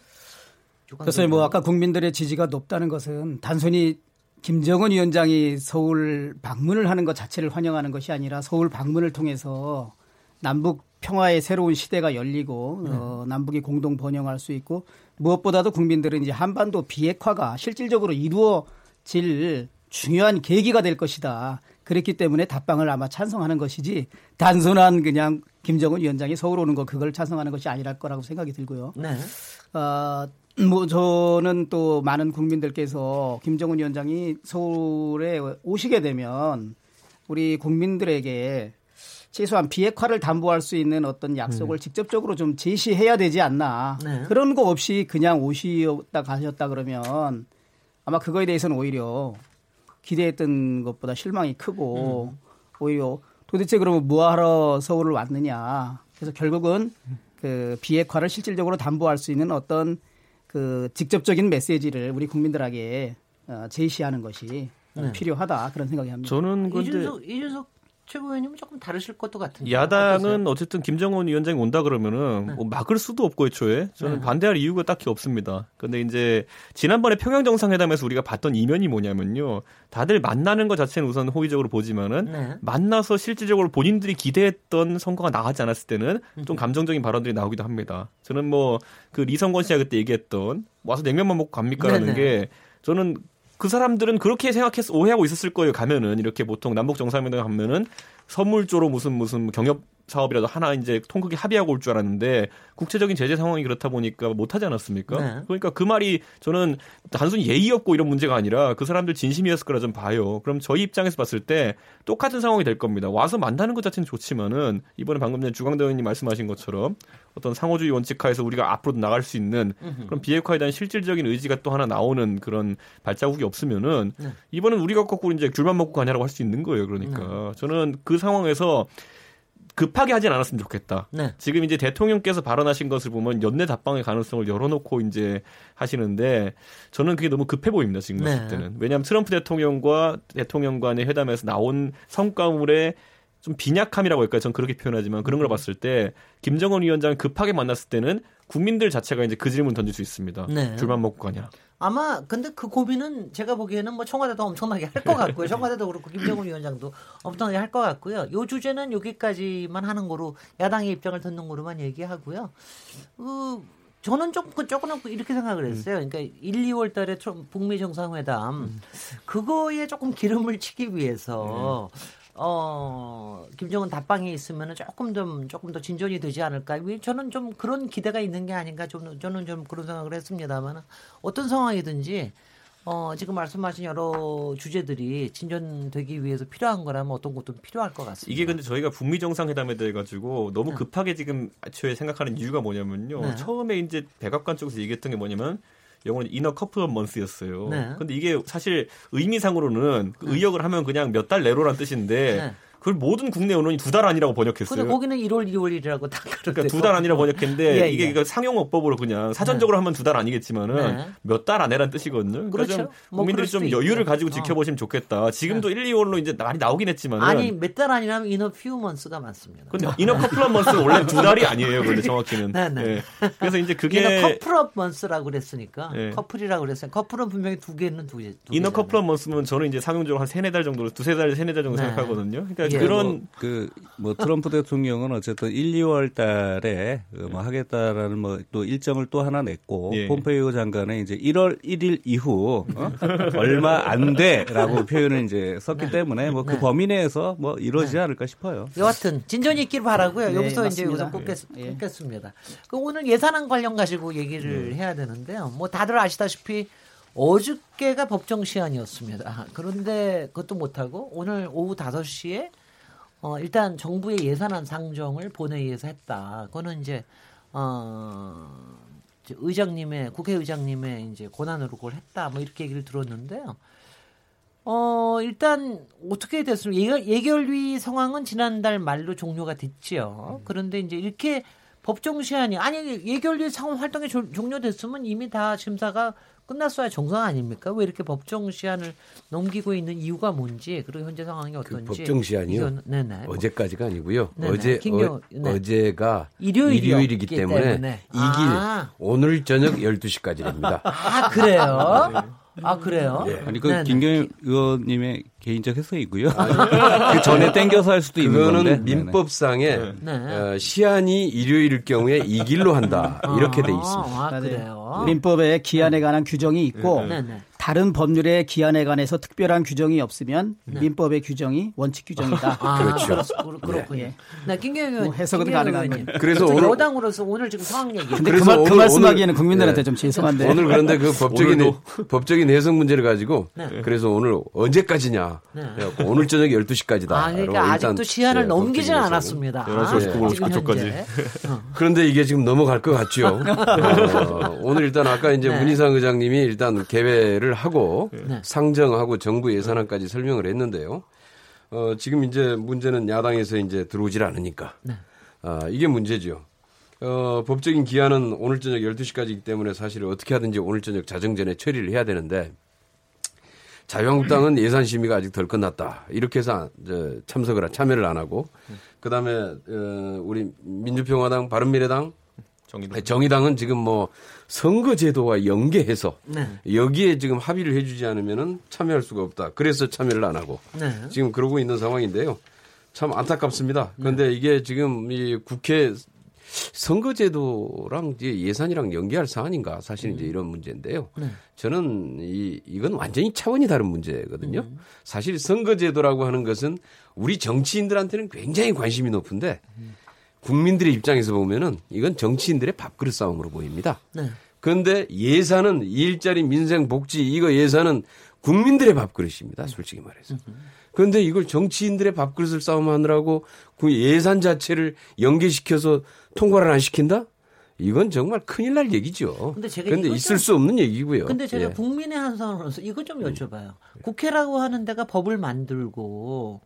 [SPEAKER 4] 그래서 뭐 아까 국민들의 지지가 높다는 것은 단순히 김정은 위원장이 서울 방문을 하는 것 자체를 환영하는 것이 아니라 서울 방문을 통해서 남북 평화의 새로운 시대가 열리고 어, 남북이 공동 번영할 수 있고 무엇보다도 국민들은 이제 한반도 비핵화가 실질적으로 이루어질 중요한 계기가 될 것이다. 그렇기 때문에 답방을 아마 찬성하는 것이지 단순한 그냥 김정은 위원장이 서울 오는 거 그걸 찬성하는 것이 아니랄 거라고 생각이 들고요.
[SPEAKER 1] 네.
[SPEAKER 4] 어, 뭐 저는 또 많은 국민들께서 김정은 위원장이 서울에 오시게 되면 우리 국민들에게 최소한 비핵화를 담보할 수 있는 어떤 약속을 직접적으로 좀 제시해야 되지 않나.
[SPEAKER 1] 네.
[SPEAKER 4] 그런 거 없이 그냥 오시다 가셨다 그러면 아마 그거에 대해서는 오히려 기대했던 것보다 실망이 크고 오히려 도대체 그러면 뭐하러 서울을 왔느냐. 그래서 결국은 그 비핵화를 실질적으로 담보할 수 있는 어떤 그 직접적인 메시지를 우리 국민들에게 어, 제시하는 것이
[SPEAKER 1] 네.
[SPEAKER 4] 필요하다 그런 생각이 합니다.
[SPEAKER 5] 저는 근데
[SPEAKER 1] 이준석, 이준석 최고위원님은 조금 다르실 것도 같은데.
[SPEAKER 5] 야당은 어쨌든 김정은 위원장이 온다 그러면은 뭐 막을 수도 없고 애초에 저는
[SPEAKER 1] 네.
[SPEAKER 5] 반대할 이유가 딱히 없습니다. 근데 이제 지난번에 평양 정상회담에서 우리가 봤던 이면이 뭐냐면요. 다들 만나는 것 자체는 우선 호의적으로 보지만은
[SPEAKER 1] 네.
[SPEAKER 5] 만나서 실질적으로 본인들이 기대했던 성과가 나가지 않았을 때는 좀 감정적인 발언들이 나오기도 합니다. 저는 뭐 그 리성권 씨가 그때 얘기했던 와서 냉면만 먹고 갑니까라는
[SPEAKER 1] 네네.
[SPEAKER 5] 게 저는 그 사람들은 그렇게 생각해서 오해하고 있었을 거예요. 가면은 이렇게 보통 남북 정상회담 가면은 선물조로 무슨 무슨 경협 사업이라도 하나 이제 통크게 합의하고 올 줄 알았는데 국제적인 제재 상황이 그렇다 보니까 못하지 않았습니까?
[SPEAKER 1] 네.
[SPEAKER 5] 그러니까 그 말이 저는 단순히 예의 없고 이런 문제가 아니라 그 사람들 진심이었을 거라 좀 봐요. 그럼 저희 입장에서 봤을 때 똑같은 상황이 될 겁니다. 와서 만나는 것 자체는 좋지만은 이번에 방금 전에 주광대 의원님 말씀하신 것처럼 어떤 상호주의 원칙하에서 우리가 앞으로 나갈 수 있는 그런 비핵화에 대한 실질적인 의지가 또 하나 나오는 그런 발자국이 없으면은
[SPEAKER 1] 네.
[SPEAKER 5] 이번엔 우리가 거꾸로 이제 귤만 먹고 가냐라고 할 수 있는 거예요. 그러니까 저는 그 상황에서 급하게 하진 않았으면 좋겠다.
[SPEAKER 1] 네.
[SPEAKER 5] 지금 이제 대통령께서 발언하신 것을 보면 연내 답방의 가능성을 열어놓고 이제 하시는데 저는 그게 너무 급해 보입니다. 지금
[SPEAKER 1] 네.
[SPEAKER 5] 봤을 때는. 왜냐하면 트럼프 대통령과 대통령 간의 회담에서 나온 성과물의 좀 빈약함이라고 할까요? 전 그렇게 표현하지만 그런
[SPEAKER 1] 음.
[SPEAKER 5] 걸 봤을 때 김정은 위원장을 급하게 만났을 때는 국민들 자체가 이제 그 질문 던질 수 있습니다.
[SPEAKER 1] 네.
[SPEAKER 5] 귤만 먹고 가냐?
[SPEAKER 1] 아마 근데 그 고민은 제가 보기에는 뭐 청와대도 엄청나게 할 것 같고요. 청와대도 그렇고 김정은 위원장도 엄청나게 할 것 같고요. 요 주제는 여기까지만 하는 거로 야당의 입장을 듣는 거로만 얘기하고요. 그 저는 조금 조금 이렇게 생각을 했어요. 그러니까 1, 2월 달에 좀 북미 정상회담 그거에 조금 기름을 치기 위해서 어, 김정은 답방에 있으면 조금 좀 조금 더 진전이 되지 않을까. 왜 저는 좀 그런 기대가 있는 게 아닌가 좀 저는 좀 그런 생각을 했습니다만 어떤 상황이든지 어, 지금 말씀하신 여러 주제들이 진전되기 위해서 필요한 거라면 어떤 것도 필요할 것 같습니다.
[SPEAKER 5] 이게 근데 저희가 북미 정상회담에 대해 가지고 너무
[SPEAKER 1] 네.
[SPEAKER 5] 급하게 지금 애초에 생각하는 이유가 뭐냐면요.
[SPEAKER 1] 네.
[SPEAKER 5] 처음에 이제 백악관 쪽에서 얘기했던 게 뭐냐면 영어는 in a couple of months였어요.
[SPEAKER 1] 네.
[SPEAKER 5] 근데 이게 사실 의미상으로는 그 의역을 하면 그냥 몇 달 내로란 뜻인데
[SPEAKER 1] 네.
[SPEAKER 5] 그걸 모든 국내 언론이 두달 안이라고 번역했어요.
[SPEAKER 1] 근데 거기는 1월, 2월이라고 다
[SPEAKER 5] 그러니까 두달 안이라 번역했는데
[SPEAKER 1] 예,
[SPEAKER 5] 이게
[SPEAKER 1] 예.
[SPEAKER 5] 그러니까 상용어법으로 그냥 사전적으로 하면 두 달 안이겠지만은
[SPEAKER 1] 네.
[SPEAKER 5] 몇달 안에란 뜻이거든요. 그러니까
[SPEAKER 1] 그렇죠.
[SPEAKER 5] 좀
[SPEAKER 1] 뭐
[SPEAKER 5] 국민들이 좀 여유를
[SPEAKER 1] 있죠.
[SPEAKER 5] 가지고
[SPEAKER 1] 어.
[SPEAKER 5] 지켜보시면 좋겠다. 지금도 1, 2월로 이제 많이 나오긴 했지만은
[SPEAKER 1] 아니 몇 달 안이라면 in a few months가 많습니다.
[SPEAKER 5] 근데 in a couple of months는 원래 두 달이 아니에요. 근데 정확히는.
[SPEAKER 1] 네, 네.
[SPEAKER 5] 예. 그래서 이제 그게
[SPEAKER 1] in a couple of months라고 그랬으니까
[SPEAKER 5] 예.
[SPEAKER 1] 커플이라고 그랬어요. 커플은 분명히 두 개는 두 개. 개잖아요.
[SPEAKER 5] couple of months면 저는 이제 상용적으로 한 세네 달 정도, 두세 달, 세네 달 정도
[SPEAKER 1] 네.
[SPEAKER 5] 생각하거든요. 그러니까
[SPEAKER 1] 예.
[SPEAKER 5] 그런
[SPEAKER 6] 그 뭐 트럼프 대통령은 어쨌든 1, 2월 달에 그뭐 하겠다라는 뭐 또 일정을 또 하나 냈고
[SPEAKER 5] 예.
[SPEAKER 6] 폼페이오 장관은 이제 1월 1일 이후 어? 얼마 안 돼라고 표현을 이제 썼기 때문에 뭐그
[SPEAKER 1] 네.
[SPEAKER 6] 범위 내에서 뭐 이루어지지 않을까 싶어요.
[SPEAKER 1] 여하튼 진전이 있길 바라고요.
[SPEAKER 4] 네,
[SPEAKER 1] 여기서 이제
[SPEAKER 4] 맞습니다.
[SPEAKER 1] 여기서 끊겠,
[SPEAKER 4] 예.
[SPEAKER 1] 끊겠습니다. 그 오늘 예산안 관련 가지고 얘기를
[SPEAKER 5] 네.
[SPEAKER 1] 해야 되는데요. 뭐 다들 아시다시피 어저께가 법정 시한이었습니다. 그런데 그것도 못하고 오늘 오후 5시에 어, 일단 정부의 예산안 상정을 본회의에서 했다. 그거는 이제 어, 이제 의장님의 국회의장님의 이제 권한으로 그걸 했다. 뭐 이렇게 얘기를 들었는데요. 어, 일단 어떻게 됐습니까? 예결, 예결위 상황은 지난달 말로 종료가 됐지요. 그런데 이제 이렇게 법정 시한이 아니 예결위 상황 활동이 조- 종료됐으면 이미 다 심사가 끝났어야 정상 아닙니까? 왜 이렇게 법정 시한을 넘기고 있는 이유가 뭔지 그리고 현재 상황이
[SPEAKER 3] 그
[SPEAKER 1] 어떤지
[SPEAKER 3] 법정 시한이요.
[SPEAKER 1] 네네.
[SPEAKER 3] 어제까지가 아니고요.
[SPEAKER 1] 네네.
[SPEAKER 3] 어제
[SPEAKER 1] 김경-
[SPEAKER 3] 어,
[SPEAKER 1] 네.
[SPEAKER 3] 어 제가
[SPEAKER 1] 일요일이었기
[SPEAKER 3] 일요일이기 때문에,
[SPEAKER 1] 때문에.
[SPEAKER 3] 이길
[SPEAKER 1] 아.
[SPEAKER 3] 오늘 저녁 12시까지입니다.
[SPEAKER 1] 아 그래요? 아 그래요?
[SPEAKER 6] 아니 그
[SPEAKER 1] 네네.
[SPEAKER 6] 김경일 의원님의 개인적 해석이고요. 그 전에 땡겨서 할 수도 있는 건데.
[SPEAKER 3] 그거는 민법상에
[SPEAKER 1] 네.
[SPEAKER 3] 어, 시한이 일요일일 경우에 이 길로 한다 이렇게 돼 있습니다.
[SPEAKER 1] 아. 그래요?
[SPEAKER 4] 민법에 기한에 관한 규정이 있고
[SPEAKER 1] 네네.
[SPEAKER 4] 다른 법률의 기한에 관해서 특별한 규정이 없으면 민법의 규정이 원칙 규정이다.
[SPEAKER 1] 아,
[SPEAKER 3] 그렇죠.
[SPEAKER 1] 그렇, 그렇군요. 네, 김경영 의원.
[SPEAKER 4] 뭐 해석은
[SPEAKER 1] 의원님.
[SPEAKER 3] 그래서 오늘-
[SPEAKER 1] 여당으로서 오늘 지금 상황 얘기.
[SPEAKER 4] 근데 그,
[SPEAKER 3] 그 오늘-
[SPEAKER 4] 말씀하기에는
[SPEAKER 3] 오늘-
[SPEAKER 4] 국민들한테
[SPEAKER 3] 예.
[SPEAKER 4] 좀 죄송한데
[SPEAKER 3] 오늘 그런데 그 법적인
[SPEAKER 5] 오늘도?
[SPEAKER 3] 법적인 해석 문제를 가지고
[SPEAKER 1] 네.
[SPEAKER 3] 그래서 오늘 언제까지냐
[SPEAKER 1] 네.
[SPEAKER 3] 오늘 저녁 12시까지다.
[SPEAKER 1] 아, 그러니까 아직도 시한을 넘기진 않았습니다.
[SPEAKER 5] 11시 59분,
[SPEAKER 1] 지금
[SPEAKER 5] 59초까지.
[SPEAKER 1] 현재. 어.
[SPEAKER 3] 그런데 이게 지금 넘어갈 것 같죠. 어, 오늘 일단 아까 이제
[SPEAKER 1] 네.
[SPEAKER 3] 문희상 의장님이 일단 개회를 하고
[SPEAKER 1] 네.
[SPEAKER 3] 상정하고 정부 예산안까지 설명을 했는데요. 어, 지금 이제 문제는 야당에서 이제 들어오질 않으니까.
[SPEAKER 1] 네.
[SPEAKER 3] 아, 이게 문제죠. 어, 법적인 기한은 오늘 저녁 12시까지이기 때문에 사실 어떻게 하든지 오늘 저녁 자정 전에 처리를 해야 되는데 자유한국당은 예산 심의가 아직 덜 끝났다. 이렇게 해서 참석을 하- 참여를 안 하고 그다음에 어, 우리 민주평화당 바른미래당
[SPEAKER 5] 정의도
[SPEAKER 3] 아니, 정의당은 지금 뭐 선거제도와 연계해서
[SPEAKER 1] 네.
[SPEAKER 3] 여기에 지금 합의를 해주지 않으면은 참여할 수가 없다. 그래서 참여를 안 하고
[SPEAKER 1] 네.
[SPEAKER 3] 지금 그러고 있는 상황인데요. 참 안타깝습니다. 그런데 이게 지금 이 국회 선거제도랑 이제 예산이랑 연계할 사안인가 사실 이제 이런 문제인데요.
[SPEAKER 1] 네.
[SPEAKER 3] 저는 이 이건 완전히 차원이 다른 문제거든요. 사실 선거제도라고 하는 것은 우리 정치인들한테는 굉장히 관심이 높은데 국민들의 입장에서 보면은 이건 정치인들의 밥그릇 싸움으로 보입니다.
[SPEAKER 1] 네.
[SPEAKER 3] 그런데 예산은 일자리 민생 복지 이거 예산은 국민들의 밥그릇입니다. 솔직히 말해서. 그런데 이걸 정치인들의 밥그릇을 싸움하느라고 그 예산 자체를 연계시켜서 통과를 안 시킨다? 이건 정말 큰일 날 얘기죠.
[SPEAKER 1] 근데 제가
[SPEAKER 3] 그런데
[SPEAKER 1] 이거
[SPEAKER 3] 있을
[SPEAKER 1] 좀-
[SPEAKER 3] 수 없는 얘기고요.
[SPEAKER 1] 근데 제가
[SPEAKER 3] 예.
[SPEAKER 1] 국민의 한 사람으로서 이거 좀 여쭤봐요. 국회라고 하는 데가 법을 만들고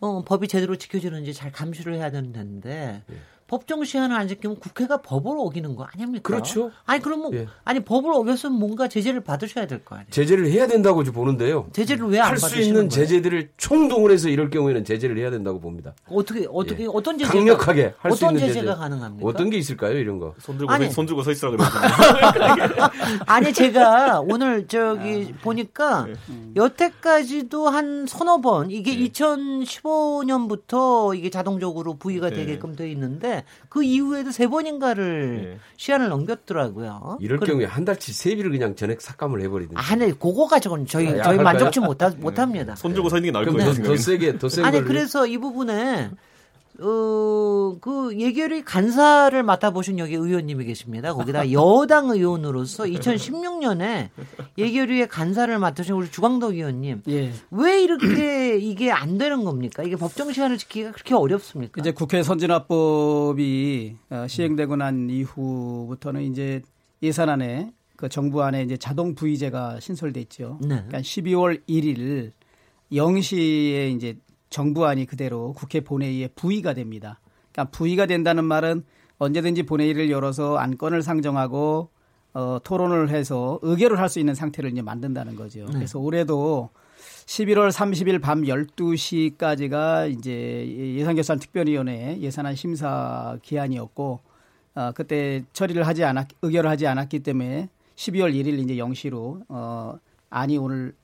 [SPEAKER 1] 어, 법이 제대로 지켜지는지 잘 감시를 해야 되는 데인데
[SPEAKER 3] 예.
[SPEAKER 1] 법정 시한을 안 지키면 국회가 법을 어기는 거 아닙니까?
[SPEAKER 3] 그렇죠.
[SPEAKER 1] 아니 그러면
[SPEAKER 3] 예.
[SPEAKER 1] 아니 법을 어겼으면 뭔가 제재를 받으셔야 될 거 아니에요.
[SPEAKER 3] 제재를 해야 된다고 저 보는데요.
[SPEAKER 1] 제재를
[SPEAKER 3] 왜안할수
[SPEAKER 1] 받으시는
[SPEAKER 3] 있는
[SPEAKER 1] 거예요?
[SPEAKER 3] 제재들을 총동원 해서 이럴 경우에는 제재를 해야 된다고 봅니다.
[SPEAKER 1] 어떻게 어떻게 어떤 제재가
[SPEAKER 3] 강력하게 할수
[SPEAKER 1] 어떤
[SPEAKER 3] 있는
[SPEAKER 1] 제재가
[SPEAKER 3] 제재.
[SPEAKER 1] 가능합니까?
[SPEAKER 3] 어떤 게 있을까요, 이런 거?
[SPEAKER 5] 손 들고
[SPEAKER 1] 아니.
[SPEAKER 5] 서, 손 들고 서 있으라 그러거든요.
[SPEAKER 1] 아니 제가 오늘 저기
[SPEAKER 3] 아.
[SPEAKER 1] 보니까
[SPEAKER 3] 네.
[SPEAKER 1] 여태까지도 한 서너 번 이게 2015년부터 이게 자동적으로 부의가
[SPEAKER 5] 네.
[SPEAKER 1] 되게끔 돼 있는데 그 이후에도 세 번인가를
[SPEAKER 5] 네.
[SPEAKER 1] 시한을 넘겼더라고요.
[SPEAKER 3] 이럴
[SPEAKER 1] 그래-
[SPEAKER 3] 경우에 한 달치 세비를 그냥 전액 삭감을 해버리든지.
[SPEAKER 1] 아니 그거 가지고는 저희
[SPEAKER 3] 아,
[SPEAKER 1] 저희
[SPEAKER 3] 할까요?
[SPEAKER 1] 만족치 못하, 못합니다.
[SPEAKER 5] 손 들고 서 있는 게 나을 거예요.
[SPEAKER 3] 더, 더 세게, 더센
[SPEAKER 1] 아니
[SPEAKER 3] 걸.
[SPEAKER 1] 그래서 이 부분에 어, 그 예결위 간사를 맡아보신 여기 의원님이 계십니다. 거기다 여당 의원으로서 2016년에 예결위의 간사를 맡으신 우리 주광덕 의원님.
[SPEAKER 4] 예.
[SPEAKER 1] 왜 이렇게 이게 안 되는 겁니까? 이게 법정 시간을 지키기가 그렇게 어렵습니까?
[SPEAKER 4] 이제 국회 선진화법이 어, 시행되고 난 이후부터는 이제 예산안에 그 정부 안에 이제 자동 부의제가 신설됐죠.
[SPEAKER 1] 네.
[SPEAKER 4] 그러니까 12월 1일 0시에 이제 정부안이 그대로 국회 본회의에 부의가 됩니다. 그러니까 부의가 된다는 말은 언제든지 본회의를 열어서 안건을 상정하고 어, 토론을 해서 의결을 할 수 있는 상태를 이제 만든다는 거죠. 그래서 올해도 11월 30일 밤 12시까지가 이제 예산결산 특별위원회 예산안 심사 기한이었고 어, 그때 처리를 하지 않았 의결을 하지 않았기 때문에 12월 1일 이제 0시로 어, 안이 오늘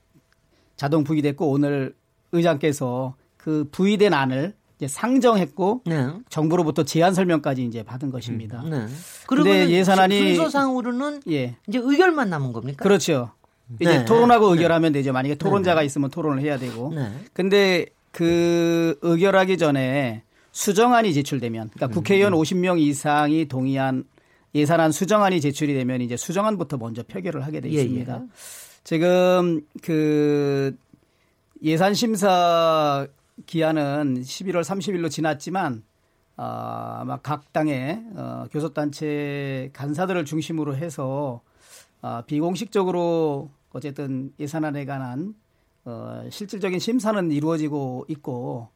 [SPEAKER 4] 자동 부의됐고 오늘 의장께서 그 부의된 안을 이제 상정했고
[SPEAKER 1] 네.
[SPEAKER 4] 정부로부터 제안 설명까지 이제 받은 것입니다.
[SPEAKER 1] 네. 그러면
[SPEAKER 4] 예산안이-
[SPEAKER 1] 순서상으로는
[SPEAKER 4] 예.
[SPEAKER 1] 이제 의결만 남은 겁니까?
[SPEAKER 4] 그렇죠. 이제
[SPEAKER 1] 네.
[SPEAKER 4] 토론하고 의결하면 되죠. 만약에 토론자가 있으면 토론을 해야 되고.
[SPEAKER 1] 네.
[SPEAKER 4] 근데 그 의결하기 전에 수정안이 제출되면
[SPEAKER 1] 음,
[SPEAKER 4] 그러니까 국회의원 50명 이상이 동의한 예산안 수정안이 제출이 되면 이제 수정안부터 먼저 표결을 하게 돼
[SPEAKER 1] 예,
[SPEAKER 4] 있습니다.
[SPEAKER 1] 예.
[SPEAKER 4] 지금 그 예산 심사 기한은 11월 30일로 지났지만 아, 아마 각 당의 어, 교섭단체 간사들을 중심으로 해서 아, 비공식적으로 어쨌든 예산안에 관한 어, 실질적인 심사는 이루어지고 있고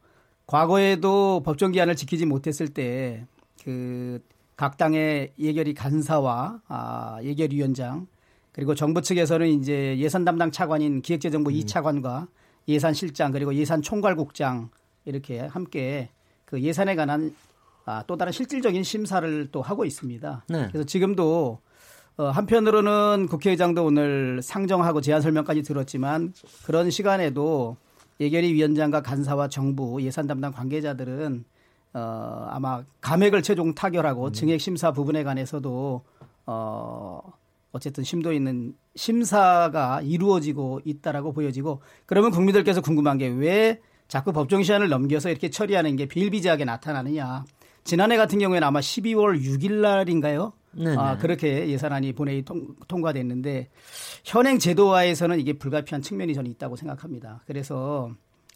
[SPEAKER 4] 과거에도 법정 기한을 지키지 못했을 때 그 각 당의 예결위 간사와 아, 예결위원장 그리고 정부 측에서는 이제 예산 담당 차관인 기획재정부 이 2차관과 예산실장 그리고 예산총괄국장 이렇게 함께 그 예산에 관한 아, 또 다른 실질적인 심사를 또 하고 있습니다.
[SPEAKER 1] 네.
[SPEAKER 4] 그래서 지금도 어, 한편으로는 국회의장도 오늘 상정하고 제안 설명까지 들었지만 그런 시간에도 예결위 위원장과 간사와 정부 예산 담당 관계자들은 어, 아마 감액을 최종 타결하고 증액 심사 부분에 관해서도 어, 어쨌든 심도 있는 심사가 이루어지고 있다라고 보여지고 그러면 국민들께서 궁금한 게 왜 자꾸 법정 시한을 넘겨서 이렇게 처리하는 게 비일비재하게 나타나느냐. 지난해 같은 경우에는 아마 12월 6일 날인가요?
[SPEAKER 1] 네네.
[SPEAKER 4] 아, 그렇게 예산안이 본회의 통, 통과됐는데 현행 제도화에서는 이게 불가피한 측면이 저는 있다고 생각합니다. 그래서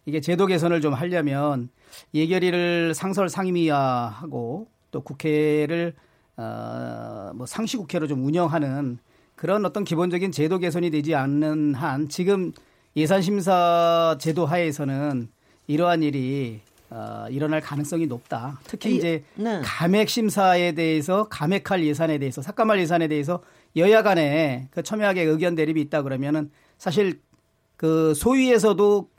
[SPEAKER 4] 이게 제도 개선을 좀 하려면 예결위를 상설 상임위화하고 또 국회를 어, 뭐 상시국회로 좀 운영하는 그런 어떤 기본적인 제도 개선이 되지 않는 한 지금 예산심사 제도 하에서는 이러한 일이 어, 일어날 가능성이 높다. 특히
[SPEAKER 1] 이-
[SPEAKER 4] 이제
[SPEAKER 1] 네.
[SPEAKER 4] 감액 심사에 대해서 감액할 예산에 대해서 삭감할 예산에 대해서 여야 간에 그 첨예하게 의견 대립이 있다 그러면은 사실 그 소위에서도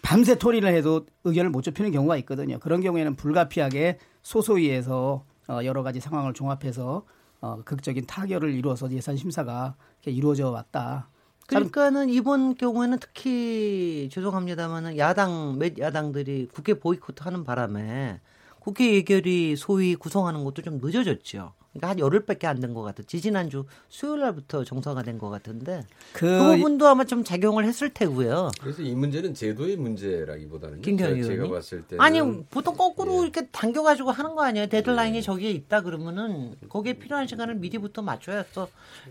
[SPEAKER 4] 밤새 토론을 해도 의견을 못 좁히는 경우가 있거든요. 그런 경우에는 불가피하게 소소위에서 어, 여러 가지 상황을 종합해서 어, 극적인 타결을 이루어서 예산 심사가 이루어져 왔다. 참
[SPEAKER 1] 그러니까는 이번 경우에는 특히 죄송합니다만은 야당 몇 야당들이 국회 보이콧하는 바람에 국회 예결위 소위 구성하는 것도 좀 늦어졌죠. 그러니까 한 열흘밖에 안 된 것 같아. 지지난주 수요일 날부터 정서가 된것 같은데 그,
[SPEAKER 4] 그
[SPEAKER 1] 부분도 아마 좀 작용을 했을 테고요.
[SPEAKER 3] 그래서 이 문제는 제도의 문제라기보다는
[SPEAKER 1] 김경희
[SPEAKER 3] 제가, 제가? 봤을 때는
[SPEAKER 1] 아니 보통 거꾸로
[SPEAKER 3] 예.
[SPEAKER 1] 이렇게 당겨가지고 하는 거 아니에요? 데드라인이 저기에 있다 그러면은 거기에 필요한 시간을 미리부터 맞춰서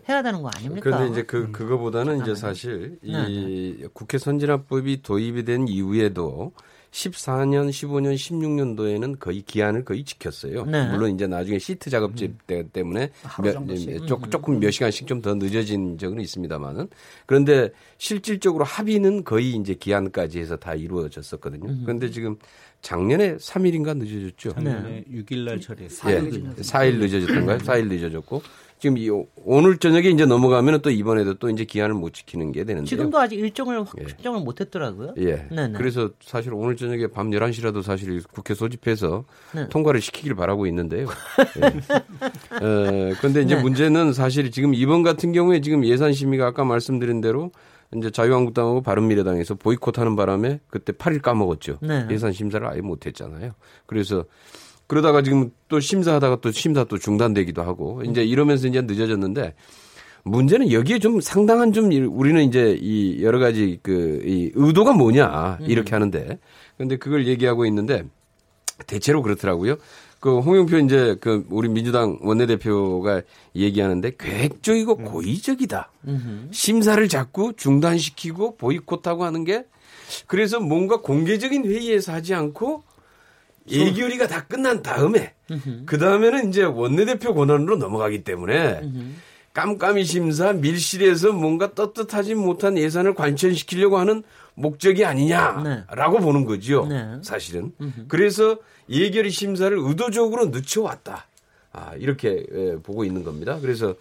[SPEAKER 1] 해야 되는 거 아닙니까?
[SPEAKER 3] 그런데 이제 그 그거보다는 이제 사실 이
[SPEAKER 1] 네,
[SPEAKER 3] 국회 선진화법이 도입이 된 이후에도 14년, 15년, 16년도에는 거의 기한을 거의 지켰어요.
[SPEAKER 1] 네.
[SPEAKER 3] 물론 이제 나중에 시트 작업집 때- 때문에
[SPEAKER 4] 하루
[SPEAKER 3] 몇,
[SPEAKER 4] 정도씩.
[SPEAKER 3] 조금, 조금 몇 시간씩 좀 더 늦어진 적은 있습니다만은 그런데 실질적으로 합의는 거의 이제 기한까지 해서 다 이루어졌었거든요. 그런데 지금 작년에 3일인가 늦어졌죠.
[SPEAKER 6] 작년에 6일 날 처리했어요.
[SPEAKER 3] 예, 4일 늦어졌던가요? 4일 늦어졌고 지금 이 오- 오늘 저녁에 이제 넘어가면은 또 이번에도 또 이제 기한을 못 지키는 게 되는데요.
[SPEAKER 1] 지금도 아직 일정을 확정을 못했더라고요.
[SPEAKER 3] 예.
[SPEAKER 1] 네네.
[SPEAKER 3] 그래서 사실 오늘 저녁에 밤 11시라도 사실 국회 소집해서
[SPEAKER 1] 네.
[SPEAKER 3] 통과를 시키길 바라고 있는데요. 예. 어, 근데 이제
[SPEAKER 1] 네.
[SPEAKER 3] 문제는 사실 지금 이번 같은 경우에 지금 예산 심의가 아까 말씀드린 대로 이제 자유한국당하고 바른미래당에서 보이콧하는 바람에 그때 8일 까먹었죠.
[SPEAKER 1] 네.
[SPEAKER 3] 예산 심사를 아예 못 했잖아요. 그래서 그러다가 지금 또 심사하다가 또 심사 또 중단되기도 하고 이제 이러면서 이제 늦어졌는데 문제는 여기에 좀 상당한 좀 이- 우리는 이제 이 여러 가지 그 이 의도가 뭐냐 이렇게 하는데 근데 그걸 얘기하고 있는데 대체로 그렇더라고요. 그 홍영표 이제 그 우리 민주당 원내대표가 얘기하는데 계획적이고 고의적이다. 심사를 자꾸 중단시키고 보이콧하고 하는 게 그래서 뭔가 공개적인 회의에서 하지 않고 예결위가 다 끝난 다음에 그 다음에는 이제 원내대표 권한으로 넘어가기 때문에 깜깜이 심사 밀실에서 뭔가 떳떳하지 못한 예산을 관철시키려고 하는 목적이 아니냐라고 보는 거죠.
[SPEAKER 1] 네.
[SPEAKER 3] 사실은. 그래서 예결위 심사를 의도적으로 늦춰왔다. 아, 이렇게 예, 보고 있는 겁니다. 그래서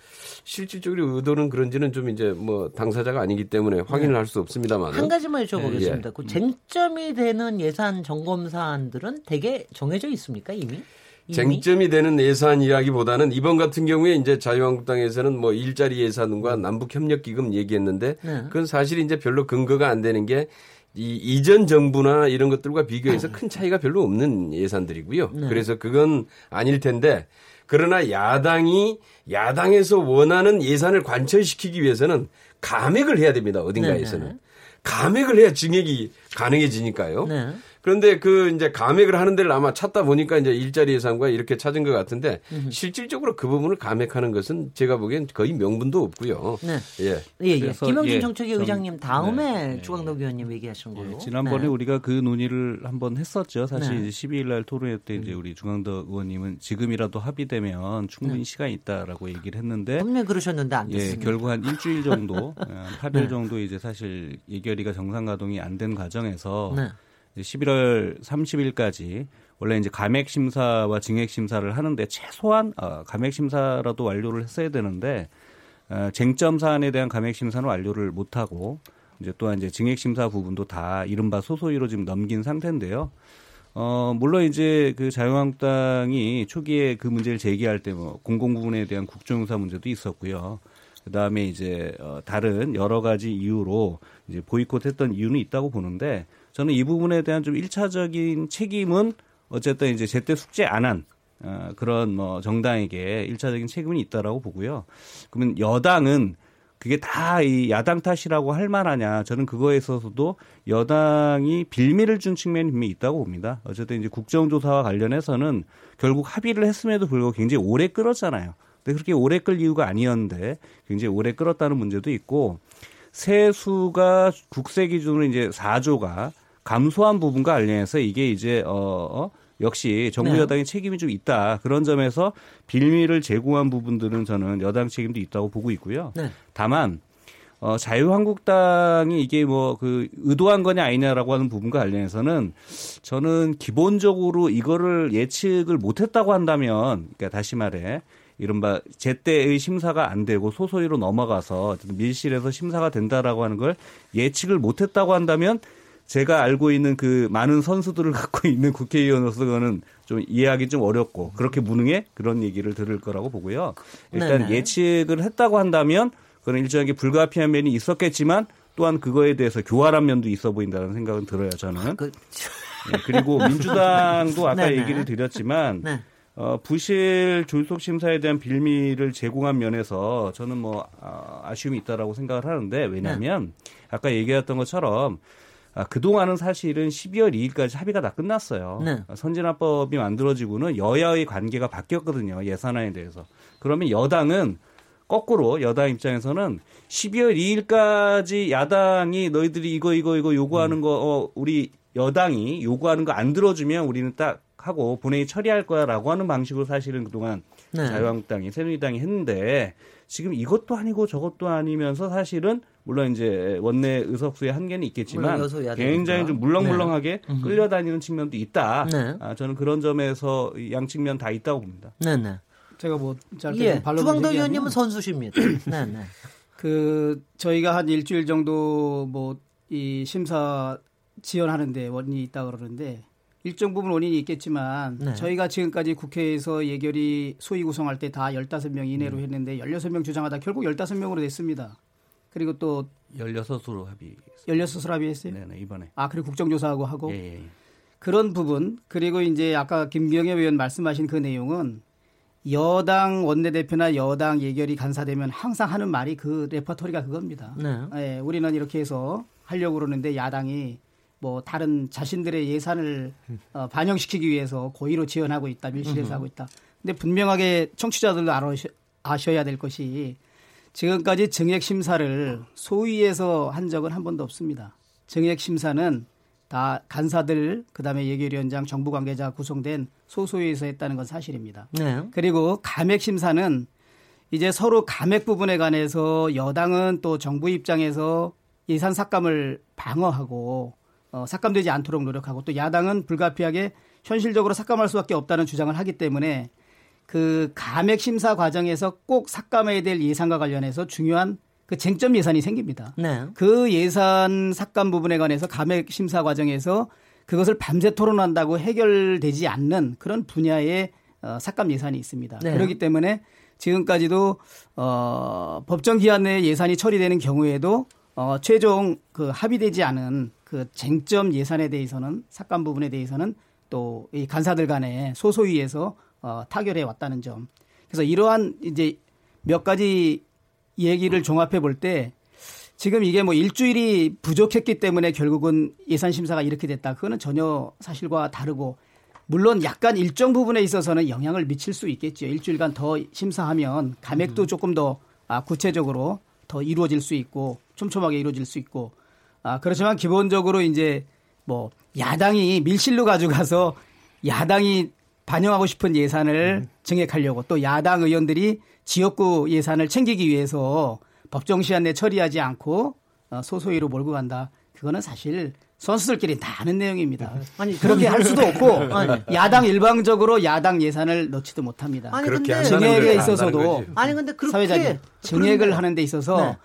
[SPEAKER 3] 실질적으로 의도는 그런지는 좀 이제 뭐 당사자가 아니기 때문에 확인을 할수 없습니다만.
[SPEAKER 1] 한 가지만 여쭤보겠습니다.
[SPEAKER 3] 예.
[SPEAKER 1] 그 쟁점이 되는 예산 점검 사안들은 대개 정해져 있습니까 이미? 이미?
[SPEAKER 3] 쟁점이 되는 예산 이야기보다는 이번 같은 경우에 이제 자유한국당에서는 뭐 일자리 예산과 남북 협력 기금 얘기했는데
[SPEAKER 1] 네.
[SPEAKER 3] 그건 사실 이제 별로 근거가 안 되는 게 이 이전 정부나 이런 것들과 비교해서 큰 차이가 별로 없는 예산들이고요.
[SPEAKER 1] 네.
[SPEAKER 3] 그래서 그건 아닐 텐데 그러나 야당이 야당에서 원하는 예산을 관철시키기 위해서는 감액을 해야 됩니다. 어딘가에서는.
[SPEAKER 1] 네네.
[SPEAKER 3] 감액을 해야 증액이 가능해지니까요.
[SPEAKER 1] 네.
[SPEAKER 3] 그런데 그 이제 감액을 하는 데를 아마 찾다 보니까 이제 일자리 예산과 이렇게 찾은 것 같은데 실질적으로 그 부분을 감액하는 것은 제가 보기엔 거의 명분도 없고요.
[SPEAKER 1] 네.
[SPEAKER 3] 예.
[SPEAKER 1] 예, 예. 김영진
[SPEAKER 6] 예,
[SPEAKER 1] 정책위
[SPEAKER 6] 좀,
[SPEAKER 1] 의장님 다음에
[SPEAKER 6] 네, 네.
[SPEAKER 1] 주광덕 의원님 얘기하신 걸로.
[SPEAKER 6] 예, 지난번에
[SPEAKER 1] 네.
[SPEAKER 6] 우리가 그 논의를 한번 했었죠. 사실
[SPEAKER 1] 네.
[SPEAKER 6] 이제 12일 날 토론회 때 이제 우리 중앙덕 의원님은 지금이라도 합의되면 충분히 시간이 있다라고 얘기를 했는데
[SPEAKER 1] 분명히 그러셨는데 안
[SPEAKER 6] 예,
[SPEAKER 1] 됐습니다.
[SPEAKER 6] 결국 한 일주일 정도, 한 8일
[SPEAKER 1] 네.
[SPEAKER 6] 정도 이제 사실 예결위가 정상 가동이 안 된 과정에서
[SPEAKER 1] 네.
[SPEAKER 6] 11월 30일까지 원래 이제 감액 심사와 증액 심사를 하는데 최소한 어, 감액 심사라도 완료를 했어야 되는데 어, 쟁점 사안에 대한 감액 심사는 완료를 못 하고 이제 또한 이제 증액 심사 부분도 다 이른바 소소위로 지금 넘긴 상태인데요. 어, 물론 이제 그 자유한국당이 초기에 그 문제를 제기할 때 뭐 공공 부분에 대한 국정유사 문제도 있었고요. 그 다음에 이제 어, 다른 여러 가지 이유로 이제 보이콧했던 이유는 있다고 보는데 저는 이 부분에 대한 좀 일차적인 책임은 어쨌든 이제 제때 숙제 안한 어, 그런 뭐 정당에게 일차적인 책임은 있다라고 보고요. 그러면 여당은 그게 다 이 야당 탓이라고 할 만하냐? 저는 그거에 있어서도 여당이 빌미를 준 측면이 분명히 있다고 봅니다. 어쨌든 이제 국정조사와 관련해서는 결국 합의를 했음에도 불구하고 굉장히 오래 끌었잖아요. 근데 그렇게 오래 끌 이유가 아니었는데 굉장히 오래 끌었다는 문제도 있고 세수가 국세 기준으로 이제 4조가 감소한 부분과 관련해서 이게 이제 어, 어 역시 정부
[SPEAKER 1] 네.
[SPEAKER 6] 여당의 책임이 좀 있다. 그런 점에서 빌미를 제공한 부분들은 저는 여당 책임도 있다고 보고 있고요.
[SPEAKER 1] 네.
[SPEAKER 6] 다만 어, 자유한국당이 이게 뭐 그 의도한 거냐 아니냐라고 하는 부분과 관련해서는 저는 기본적으로 이거를 예측을 못했다고 한다면, 그러니까 다시 말해 이른바 제때의 심사가 안 되고 소소위로 넘어가서 밀실에서 심사가 된다라고 하는 걸 예측을 못했다고 한다면 제가 알고 있는 그 많은 선수들을 갖고 있는 국회의원으로서 그거는 좀 이해하기 좀 어렵고 그렇게 무능해 그런 얘기를 들을 거라고 보고요. 일단
[SPEAKER 1] 네네.
[SPEAKER 6] 예측을 했다고 한다면 그건 일정하게 불가피한 면이 있었겠지만 또한 그거에 대해서 교활한 면도 있어 보인다는 생각은 들어요 저는.
[SPEAKER 1] 그,
[SPEAKER 6] 예, 그리고 민주당도 아까
[SPEAKER 1] 네네.
[SPEAKER 6] 얘기를 드렸지만
[SPEAKER 1] 네.
[SPEAKER 6] 어, 부실 졸속 심사에 대한 빌미를 제공한 면에서 저는 뭐 아, 아쉬움이 있다라고 생각을 하는데 왜냐하면
[SPEAKER 1] 네.
[SPEAKER 6] 아까 얘기했던 것처럼 아, 그동안은 사실은 12월 2일까지 합의가 다 끝났어요.
[SPEAKER 1] 네.
[SPEAKER 6] 아, 선진화법이 만들어지고는 여야의 관계가 바뀌었거든요. 예산안에 대해서. 그러면 여당은 거꾸로 여당 입장에서는 12월 2일까지 야당이 너희들이 이거 이거 이거 요구하는 거 어, 우리 여당이 요구하는 거 안 들어주면 우리는 딱 하고 본회의 처리할 거야라고 하는 방식으로 사실은 그동안
[SPEAKER 1] 네.
[SPEAKER 6] 자유한국당이 새누리당이 했는데 지금 이것도 아니고 저것도 아니면서 사실은 물론 이제 원내 의석수의 한계는 있겠지만. 굉장히 좀 물렁물렁하게 끌려다니는 측면도 있다.
[SPEAKER 1] 네.
[SPEAKER 6] 아, 저는 그런 점에서 이 양측면 다 있다고 봅니다.
[SPEAKER 1] 네네.
[SPEAKER 4] 제가 뭐 짧게
[SPEAKER 1] 예.
[SPEAKER 4] 좀 반론을
[SPEAKER 1] 주광덕 의원님은 선수십니다. 네네.
[SPEAKER 4] 그 저희가 한 일주일 정도 뭐 이 심사 지연하는데 원인이 있다 그러는데 일정 부분 원인이 있겠지만
[SPEAKER 1] 네.
[SPEAKER 4] 저희가 지금까지 국회에서 예결위 소위 구성할 때다 15명 이내로 했는데 16명 주장하다 결국 15명으로 됐습니다. 그리고 또
[SPEAKER 6] 16수로 합의.
[SPEAKER 4] 16수로 합의했어요.
[SPEAKER 6] 네네, 이번에.
[SPEAKER 4] 아, 그리고 국정조사하고 하고
[SPEAKER 6] 예, 예.
[SPEAKER 4] 그런 부분 그리고 이제 아까 김경애 의원 말씀하신 그 내용은 여당 원내대표나 여당 예결위 간사되면 항상 하는 말이 그 레퍼토리가 그겁니다.
[SPEAKER 1] 네.
[SPEAKER 4] 예, 우리는 이렇게 해서 하려고 그러는데 야당이 뭐 다른 자신들의 예산을 어, 반영시키기 위해서 고의로 지원하고 있다, 밀실에서 하고 있다. 근데 분명하게 청취자들도 알아셔, 아셔야 될 것이 지금까지 정액 심사를 소위에서 한 적은 한 번도 없습니다. 정액 심사는 다 간사들 그다음에 예결위원장 정부 관계자 구성된 소소위에서 했다는 건 사실입니다.
[SPEAKER 1] 네.
[SPEAKER 4] 그리고 감액 심사는 이제 서로 감액 부분에 관해서 여당은 또 정부 입장에서 예산 삭감을 방어하고 어, 삭감되지 않도록 노력하고 또 야당은 불가피하게 현실적으로 삭감할 수밖에 없다는 주장을 하기 때문에 그 감액 심사 과정에서 꼭 삭감해야 될 예산과 관련해서 중요한 그 쟁점 예산이 생깁니다.
[SPEAKER 1] 네.
[SPEAKER 4] 그 예산 삭감 부분에 관해서 감액 심사 과정에서 그것을 밤새 토론한다고 해결되지 않는 그런 분야의 어, 삭감 예산이 있습니다.
[SPEAKER 1] 네.
[SPEAKER 4] 그렇기 때문에 지금까지도 어, 법정 기한 내에 예산이 처리되는 경우에도 어, 최종 그 합의되지 않은 그 쟁점 예산에 대해서는 삭감 부분에 대해서는 또 이 간사들 간에 소소위에서 어, 타결해 왔다는 점. 그래서 이러한 이제 몇 가지 얘기를 종합해 볼 때 지금 이게 뭐 일주일이 부족했기 때문에 결국은 예산 심사가 이렇게 됐다. 그거는 전혀 사실과 다르고 물론 약간 일정 부분에 있어서는 영향을 미칠 수 있겠죠. 일주일간 더 심사하면 감액도 조금 더 아, 구체적으로 더 이루어질 수 있고 촘촘하게 이루어질 수 있고 아, 그렇지만 기본적으로 이제 뭐 야당이 밀실로 가져가서 야당이 반영하고 싶은 예산을 증액하려고 또 야당 의원들이 지역구 예산을 챙기기 위해서 법정 시한 내 처리하지 않고 어, 소소위로 몰고 간다. 그거는 사실 선수들끼리 다 아는 내용입니다.
[SPEAKER 1] 아니,
[SPEAKER 4] 그렇게 할 수도 없고
[SPEAKER 1] 아니.
[SPEAKER 4] 야당 일방적으로 야당 예산을 넣지도 못합니다.
[SPEAKER 1] 아니
[SPEAKER 3] 그렇게
[SPEAKER 1] 근데
[SPEAKER 4] 증액에
[SPEAKER 3] 걸
[SPEAKER 4] 있어서도.
[SPEAKER 1] 아니 근데 그렇게
[SPEAKER 4] 사회자님 증액을
[SPEAKER 1] 그런데-
[SPEAKER 4] 하는 데 있어서
[SPEAKER 1] 네.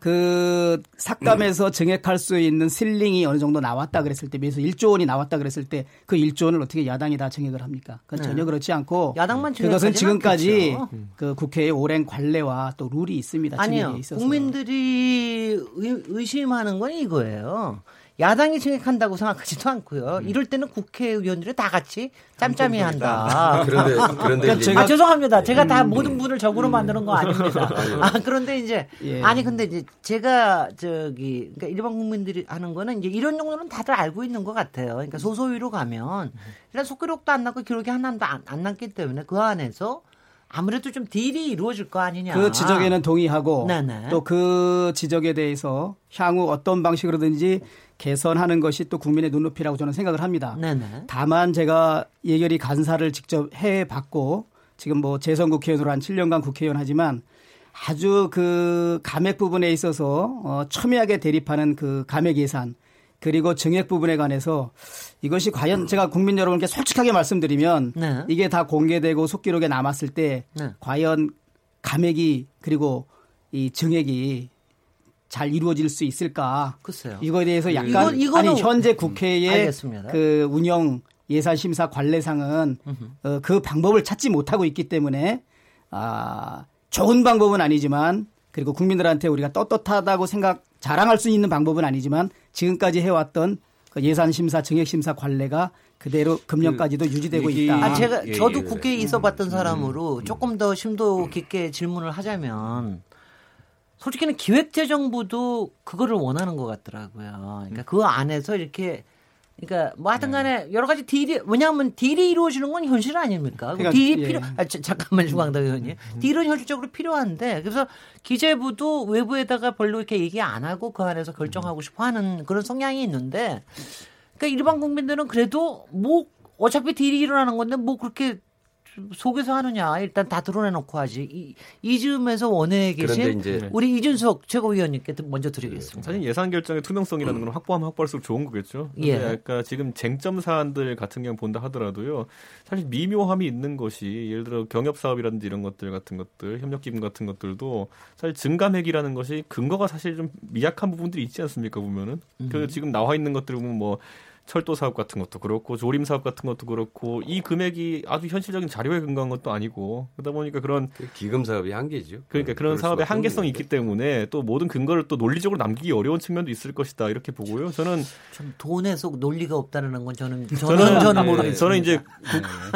[SPEAKER 4] 그 삭감에서 증액할 수 있는 실링이 어느 정도 나왔다 그랬을 때 매서 1조 원이 나왔다 그랬을 때 그 1조 원을 어떻게 야당이 다 증액을 합니까? 그건
[SPEAKER 1] 네.
[SPEAKER 4] 전혀 그렇지 않고
[SPEAKER 1] 야당만
[SPEAKER 4] 그것은 지금까지
[SPEAKER 1] 않겠죠.
[SPEAKER 4] 그 국회의 오랜 관례와 또 룰이 있습니다.
[SPEAKER 1] 아니요. 국민들이 의, 의심하는 건 이거예요. 야당이 증액한다고 생각하지도 않고요. 이럴 때는 국회의원들이 다 같이 짬짬이 한다.
[SPEAKER 3] 그런데 그런데
[SPEAKER 4] 그러니까
[SPEAKER 3] 이제
[SPEAKER 1] 아 죄송합니다. 제가 다 모든 분을 적으로 만드는 거 아닙니다.
[SPEAKER 3] 아니요.
[SPEAKER 1] 아 그런데 이제
[SPEAKER 4] 예.
[SPEAKER 1] 아니 근데 이제 제가 저기 그러니까 일반 국민들이 하는 거는 이제 이런 정도는 다들 알고 있는 것 같아요. 그러니까 소소위로 가면 일단 속기록도 안 남고 기록이 하나도 안, 안 남기 때문에 그 안에서 아무래도 좀 딜이 이루어질 거 아니냐.
[SPEAKER 4] 그 지적에는 동의하고. 또 그 지적에 대해서 향후 어떤 방식으로든지 개선하는 것이 또 국민의 눈높이라고 저는 생각을 합니다.
[SPEAKER 1] 네네.
[SPEAKER 4] 다만 제가 예결위 간사를 직접 해 봤고 지금 뭐 재선 국회의원으로 한 7년간 국회의원 하지만 아주 그 감액 부분에 있어서 어 첨예하게 대립하는 그 감액 예산 그리고 증액 부분에 관해서 이것이 과연 제가 국민 여러분께 솔직하게 말씀드리면
[SPEAKER 1] 네.
[SPEAKER 4] 이게 다 공개되고 속기록에 남았을 때
[SPEAKER 1] 네.
[SPEAKER 4] 과연 감액이 그리고 이 증액이 잘 이루어질 수 있을까?
[SPEAKER 1] 글쎄요.
[SPEAKER 4] 이거에 대해서 약간
[SPEAKER 1] 이거는-
[SPEAKER 4] 아니 현재 국회의
[SPEAKER 1] 알겠습니다.
[SPEAKER 4] 그 운영 예산 심사 관례상은 어, 그 방법을 찾지 못하고 있기 때문에 아 좋은 방법은 아니지만 그리고 국민들한테 우리가 떳떳하다고 생각 자랑할 수 있는 방법은 아니지만 지금까지 해왔던 그 예산 심사 증액 심사 관례가 그대로 금년까지도 유지되고
[SPEAKER 6] 이게-
[SPEAKER 4] 있다.
[SPEAKER 1] 아, 제가
[SPEAKER 6] 예,
[SPEAKER 1] 저도
[SPEAKER 6] 예.
[SPEAKER 1] 국회에 있어봤던 사람으로 조금 더 심도 깊게 질문을 하자면 솔직히는 기획재정부도 그거를 원하는 것 같더라고요. 그러니까 그 안에서 이렇게 그러니까 뭐 하여튼 간에 여러 가지 딜이 왜냐하면 딜이 이루어지는 건 현실 아닙니까? 그
[SPEAKER 4] 그러니까,
[SPEAKER 1] 딜이
[SPEAKER 4] 예.
[SPEAKER 1] 필요 아, 자, 잠깐만 주광덕 의원님 딜은 현실적으로 필요한데 그래서 기재부도 외부에다가 별로 이렇게 얘기 안 하고 그 안에서 결정하고 싶어 하는 그런 성향이 있는데 그러니까 일반 국민들은 그래도 뭐 어차피 딜이 일어나는 건데 뭐 그렇게 속에서 하느냐 일단 다 드러내놓고 하지 이, 이 즈음에서 원회에
[SPEAKER 3] 그런데
[SPEAKER 1] 계신
[SPEAKER 3] 이제
[SPEAKER 1] 우리 이준석 최고위원님께 먼저 드리겠습니다.
[SPEAKER 5] 사실 예산 결정의 투명성이라는 건 확보하면 확보할수록 좋은 거겠죠.
[SPEAKER 1] 예.
[SPEAKER 5] 아까 지금 쟁점 사안들 같은 경우 본다 하더라도요. 사실 미묘함이 있는 것이 예를 들어 경협 사업이라든지 이런 것들 같은 것들, 협력 기금 같은 것들도 사실 증감액이라는 것이 근거가 사실 좀 미약한 부분들이 있지 않습니까 보면은. 그 지금 나와 있는 것들 보면 뭐 철도 사업 같은 것도 그렇고 조림 사업 같은 것도 그렇고 이 금액이 아주 현실적인 자료에 근거한 것도 아니고 그러다 보니까 그런
[SPEAKER 3] 그 기금 사업이 한계죠.
[SPEAKER 5] 그러니까 그런
[SPEAKER 3] 그럴
[SPEAKER 5] 사업의 한계성이 있기 때문에 또 모든 근거를 또 논리적으로 남기기 어려운 측면도 있을 것이다 이렇게 보고요. 저는
[SPEAKER 1] 좀 돈에 속 논리가 없다는 건 저는 저는
[SPEAKER 5] 저는
[SPEAKER 1] 저는
[SPEAKER 5] 예,
[SPEAKER 1] 모르겠습니다.
[SPEAKER 5] 저는 이제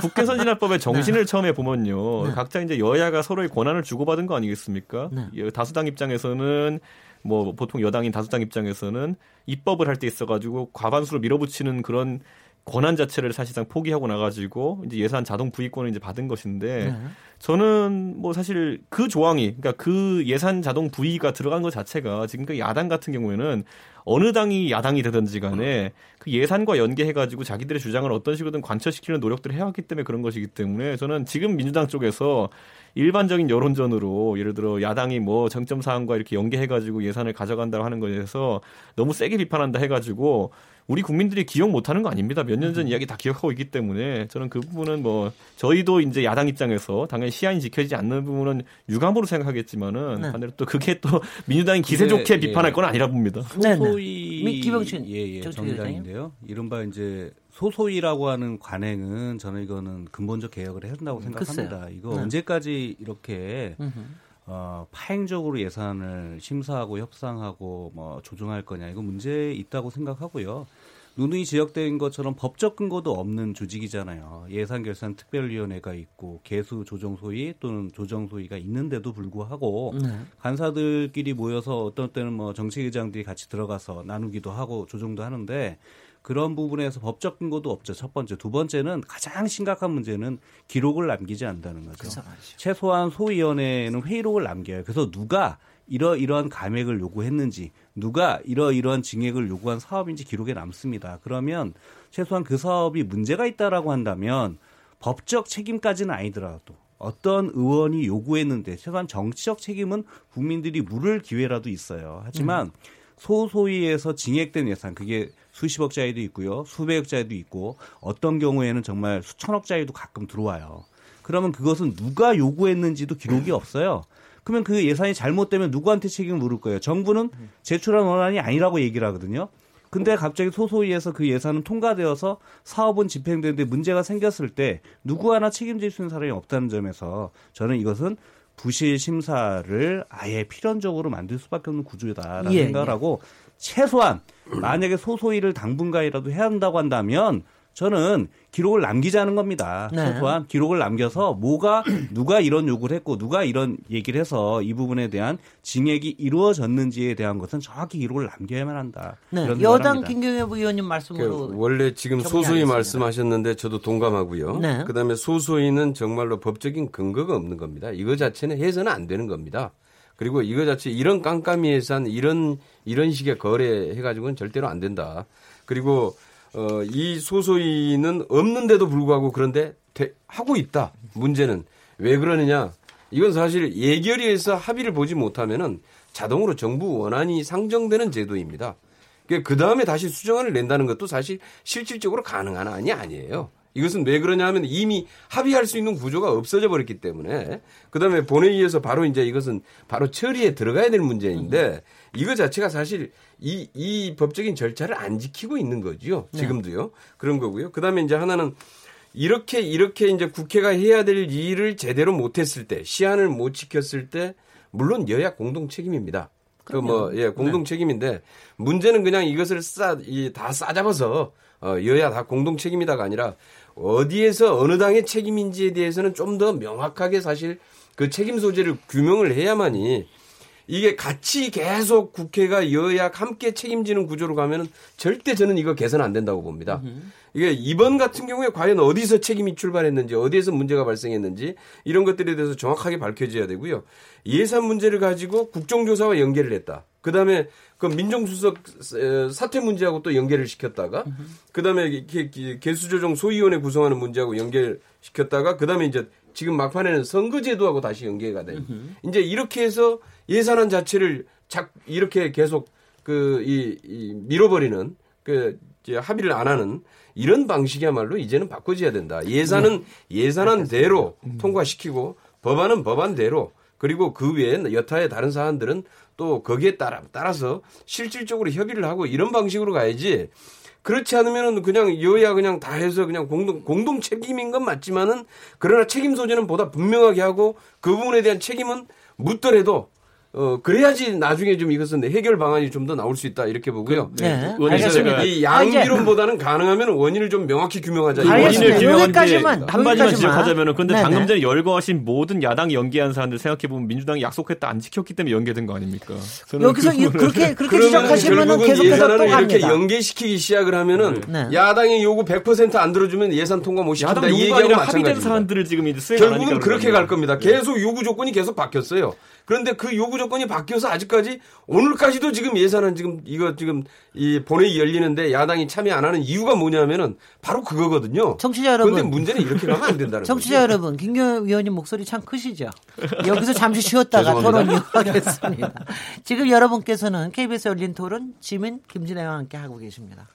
[SPEAKER 5] 국, 회선진화법의 정신을 처음에 보면요.
[SPEAKER 1] 네.
[SPEAKER 5] 각자 이제 여야가 서로의 권한을 주고받은 거 아니겠습니까?
[SPEAKER 1] 네.
[SPEAKER 5] 예, 다수당 입장에서는 뭐 보통 여당인 다수당 입장에서는 입법을 할 때 있어가지고 과반수로 밀어붙이는 그런 권한 자체를 사실상 포기하고 나가지고 이제 예산 자동 부의권을 이제 받은 것인데
[SPEAKER 1] 네.
[SPEAKER 5] 저는 뭐 사실 그 조항이 그러니까 그 예산 자동 부의가 들어간 것 자체가 지금까지 야당 같은 경우에는 어느 당이 야당이 되든지 간에 그 예산과 연계해가지고 자기들의 주장을 어떤 식으로든 관철시키는 노력들을 해왔기 때문에 그런 것이기 때문에 저는 지금 민주당 쪽에서 일반적인 여론전으로 예를 들어 야당이 뭐 정점 사항과 이렇게 연계해가지고 예산을 가져간다고 하는 것에 대해서 너무 세게 비판한다 해가지고 우리 국민들이 기억 못하는 거 아닙니다. 몇 년 전 이야기 다 기억하고 있기 때문에 저는 그 부분은 뭐 저희도 이제 야당 입장에서 당연히 시한이 지켜지지 않는 부분은 유감으로 생각하겠지만은
[SPEAKER 1] 네.
[SPEAKER 5] 반대로 또 그게 또 민주당이 기세 좋게
[SPEAKER 6] 예.
[SPEAKER 5] 비판할 건 아니라 봅니다.
[SPEAKER 1] 네, 네.
[SPEAKER 6] 소소위
[SPEAKER 1] 미- 김영춘
[SPEAKER 6] 예, 예. 정의당인데요. 이른바 이제 소소위라고 하는 관행은 저는 이거는 근본적 개혁을 해야 된다고 생각합니다.
[SPEAKER 1] 글쎄요.
[SPEAKER 6] 이거
[SPEAKER 1] 네.
[SPEAKER 6] 언제까지 이렇게
[SPEAKER 1] 음흠.
[SPEAKER 6] 어, 파행적으로 예산을 심사하고 협상하고 뭐 조정할 거냐 이거 문제 있다고 생각하고요. 누누이 지적된 것처럼 법적 근거도 없는 조직이잖아요. 예산결산 특별위원회가 있고 개수 조정 소위 또는 조정 소위가 있는데도 불구하고
[SPEAKER 1] 네.
[SPEAKER 6] 간사들끼리 모여서 어떤 때는 뭐 정책의장들이 같이 들어가서 나누기도 하고 조정도 하는데 그런 부분에서 법적 근거도 없죠. 첫 번째. 두 번째는 가장 심각한 문제는 기록을 남기지 않는다는 거죠. 최소한 소위원회는 회의록을 남겨요. 그래서 누가 이러이러한 감액을 요구했는지, 누가 이러이러한 증액을 요구한 사업인지 기록에 남습니다. 그러면 최소한 그 사업이 문제가 있다라고 한다면 법적 책임까지는 아니더라도 어떤 의원이 요구했는데 최소한 정치적 책임은 국민들이 물을 기회라도 있어요. 하지만 소소위에서 증액된 예산 그게 수십억짜리도 있고요, 수백억짜리도 있고 어떤 경우에는 정말 수천억짜리도 가끔 들어와요. 그러면 그것은 누가 요구했는지도 기록이 없어요. 그러면 그 예산이 잘못되면 누구한테 책임을 물을 거예요? 정부는 제출한 원안이 아니라고 얘기를 하거든요. 근데 갑자기 소소위에서 그 예산은 통과되어서 사업은 집행되는데 문제가 생겼을 때 누구 하나 책임질 수 있는 사람이 없다는 점에서 저는 이것은 부실 심사를 아예 필연적으로 만들 수밖에 없는 구조다라는
[SPEAKER 1] 예,
[SPEAKER 6] 생각을
[SPEAKER 1] 예.
[SPEAKER 6] 하고 최소한 만약에 소소위를 당분간이라도 해야 한다고 한다면 저는 기록을 남기자는 겁니다.
[SPEAKER 1] 네.
[SPEAKER 6] 최소한 기록을 남겨서 뭐가 누가 이런 요구를 했고 누가 이런 얘기를 해서 이 부분에 대한 징액이 이루어졌는지에 대한 것은 정확히 기록을 남겨야만 한다.
[SPEAKER 1] 네.
[SPEAKER 6] 이런
[SPEAKER 1] 여당. 김경엽 의원님
[SPEAKER 3] 그
[SPEAKER 1] 말씀으로
[SPEAKER 3] 원래 지금
[SPEAKER 1] 정리하겠습니다.
[SPEAKER 3] 말씀하셨는데 저도 동감하고요.
[SPEAKER 1] 네.
[SPEAKER 3] 그다음에 소소위는 정말로 법적인 근거가 없는 겁니다. 이거 자체는 해서는 안 되는 겁니다. 그리고 이거 자체 이런 깜깜이 예산 이런 이런 식의 거래 해 가지고는 절대로 안 된다. 그리고 어, 이 소소위는 없는데도 불구하고 그런데 되- 하고 있다. 문제는 왜 그러느냐? 이건 사실 예결위에서 합의를 보지 못하면은 자동으로 정부 원안이 상정되는 제도입니다. 그 다음에 다시 수정안을 낸다는 것도 사실 실질적으로 가능한 안이 아니에요. 이것은 왜 그러냐 하면 이미 합의할 수 있는 구조가 없어져 버렸기 때문에 그다음에 본회의에서 바로 이제 이것은 바로 처리에 들어가야 될 문제인데 이거 자체가 사실 이, 이 법적인 절차를 안 지키고 있는 거죠. 지금도요. 그런 거고요. 그다음에 이제 하나는 이렇게 이렇게 이제 국회가 해야 될 일을 제대로 못했을 때 시한을 못 지켰을 때 물론 여야 공동 책임입니다. 그 뭐 예 공동 책임인데 문제는 그냥 이것을 싸이다 싸잡아서 어 여야 다 공동 책임이다가 아니라 어디에서 어느 당의 책임인지에 대해서는 좀 더 명확하게 사실 그 책임 소재를 규명을 해야만이 이게 같이 계속 국회가 여야 함께 책임지는 구조로 가면은 절대 저는 이거 개선 안 된다고 봅니다. 이게 이번 같은 경우에 과연 어디서 책임이 출발했는지 어디에서 문제가 발생했는지 이런 것들에 대해서 정확하게 밝혀져야 되고요. 예산 문제를 가지고 국정조사와 연계를 했다. 그다음에 그 민정수석 에, 사퇴 문제하고 또 연계를 시켰다가 그다음에 개- 개수조정 소위원회 구성하는 문제하고 연결시켰다가 그다음에 이제 지금 막판에는 선거제도하고 다시 연계가 돼. 이제 이렇게 해서 예산안 자체를 작 이렇게 계속 그이 이 밀어버리는 그 이제 합의를 안 하는 이런 방식이야말로 이제는 바꿔줘야 된다. 예산은 예산안 대로 통과시키고 법안은 법안대로 그리고 그 외에 여타의 다른 사안들은 또 거기에 따라 따라서 실질적으로 협의를 하고 이런 방식으로 가야지. 그렇지 않으면은 그냥 여야 그냥 다 해서 그냥 공동 공동 책임인 건 맞지만은 그러나 책임 소재는 보다 분명하게 하고 그 부분에 대한 책임은 묻더라도 어 그래야지 나중에 좀 이것은 해결 방안이 좀 더 나올 수 있다 이렇게 보고요.
[SPEAKER 1] 네.
[SPEAKER 5] 의원님,
[SPEAKER 1] 알겠습니다.
[SPEAKER 5] 제가
[SPEAKER 3] 이
[SPEAKER 1] 아,
[SPEAKER 3] 양비론보다는 가능하면 원인을 좀 명확히 규명하자.
[SPEAKER 5] 그. 원인을 규명한 뒤에
[SPEAKER 1] 여기까지만,
[SPEAKER 5] 한 가지만
[SPEAKER 1] 여기까지만.
[SPEAKER 5] 지적하자면은 근데
[SPEAKER 1] 네네.
[SPEAKER 5] 방금 전에 열거하신 모든 야당이 연기한 사안들 생각해 보면 민주당이 약속했다 안 지켰기 때문에 연계된 거 아닙니까? 저는
[SPEAKER 1] 여기서
[SPEAKER 5] 그
[SPEAKER 1] 그렇게 그렇게 지적하시면은 계속해서 또
[SPEAKER 3] 이렇게. 연계시키기 시작을 하면은
[SPEAKER 1] 네.
[SPEAKER 3] 야당의 요구 100%안 들어주면 예산 통과 못 시킨다.
[SPEAKER 5] 야당
[SPEAKER 3] 이
[SPEAKER 5] 요구가
[SPEAKER 3] 얘기하고
[SPEAKER 5] 아니라 합의된. 사안들을 지금 이제 수행 안 하니까
[SPEAKER 3] 결국은 그렇게. 갈 겁니다. 계속 요구 조건이 계속 바뀌었어요. 그런데 그 요구 조건이 바뀌어서 아직까지 오늘까지도 지금 예산은 지금 이거 지금 이 본회의 열리는데 야당이 참여 안 하는 이유가 뭐냐면은 바로 그거거든요.
[SPEAKER 1] 청취자 여러분.
[SPEAKER 3] 그런데 문제는 이렇게 가면 안 된다는
[SPEAKER 1] 청취자
[SPEAKER 3] 거죠.
[SPEAKER 1] 여러분, 김경현 위원님 목소리 참 크시죠? 여기서 잠시 쉬었다가. 토론 이어가겠습니다. 지금 여러분께서는 KBS 열린 토론 지민 김진애와 함께 하고 계십니다.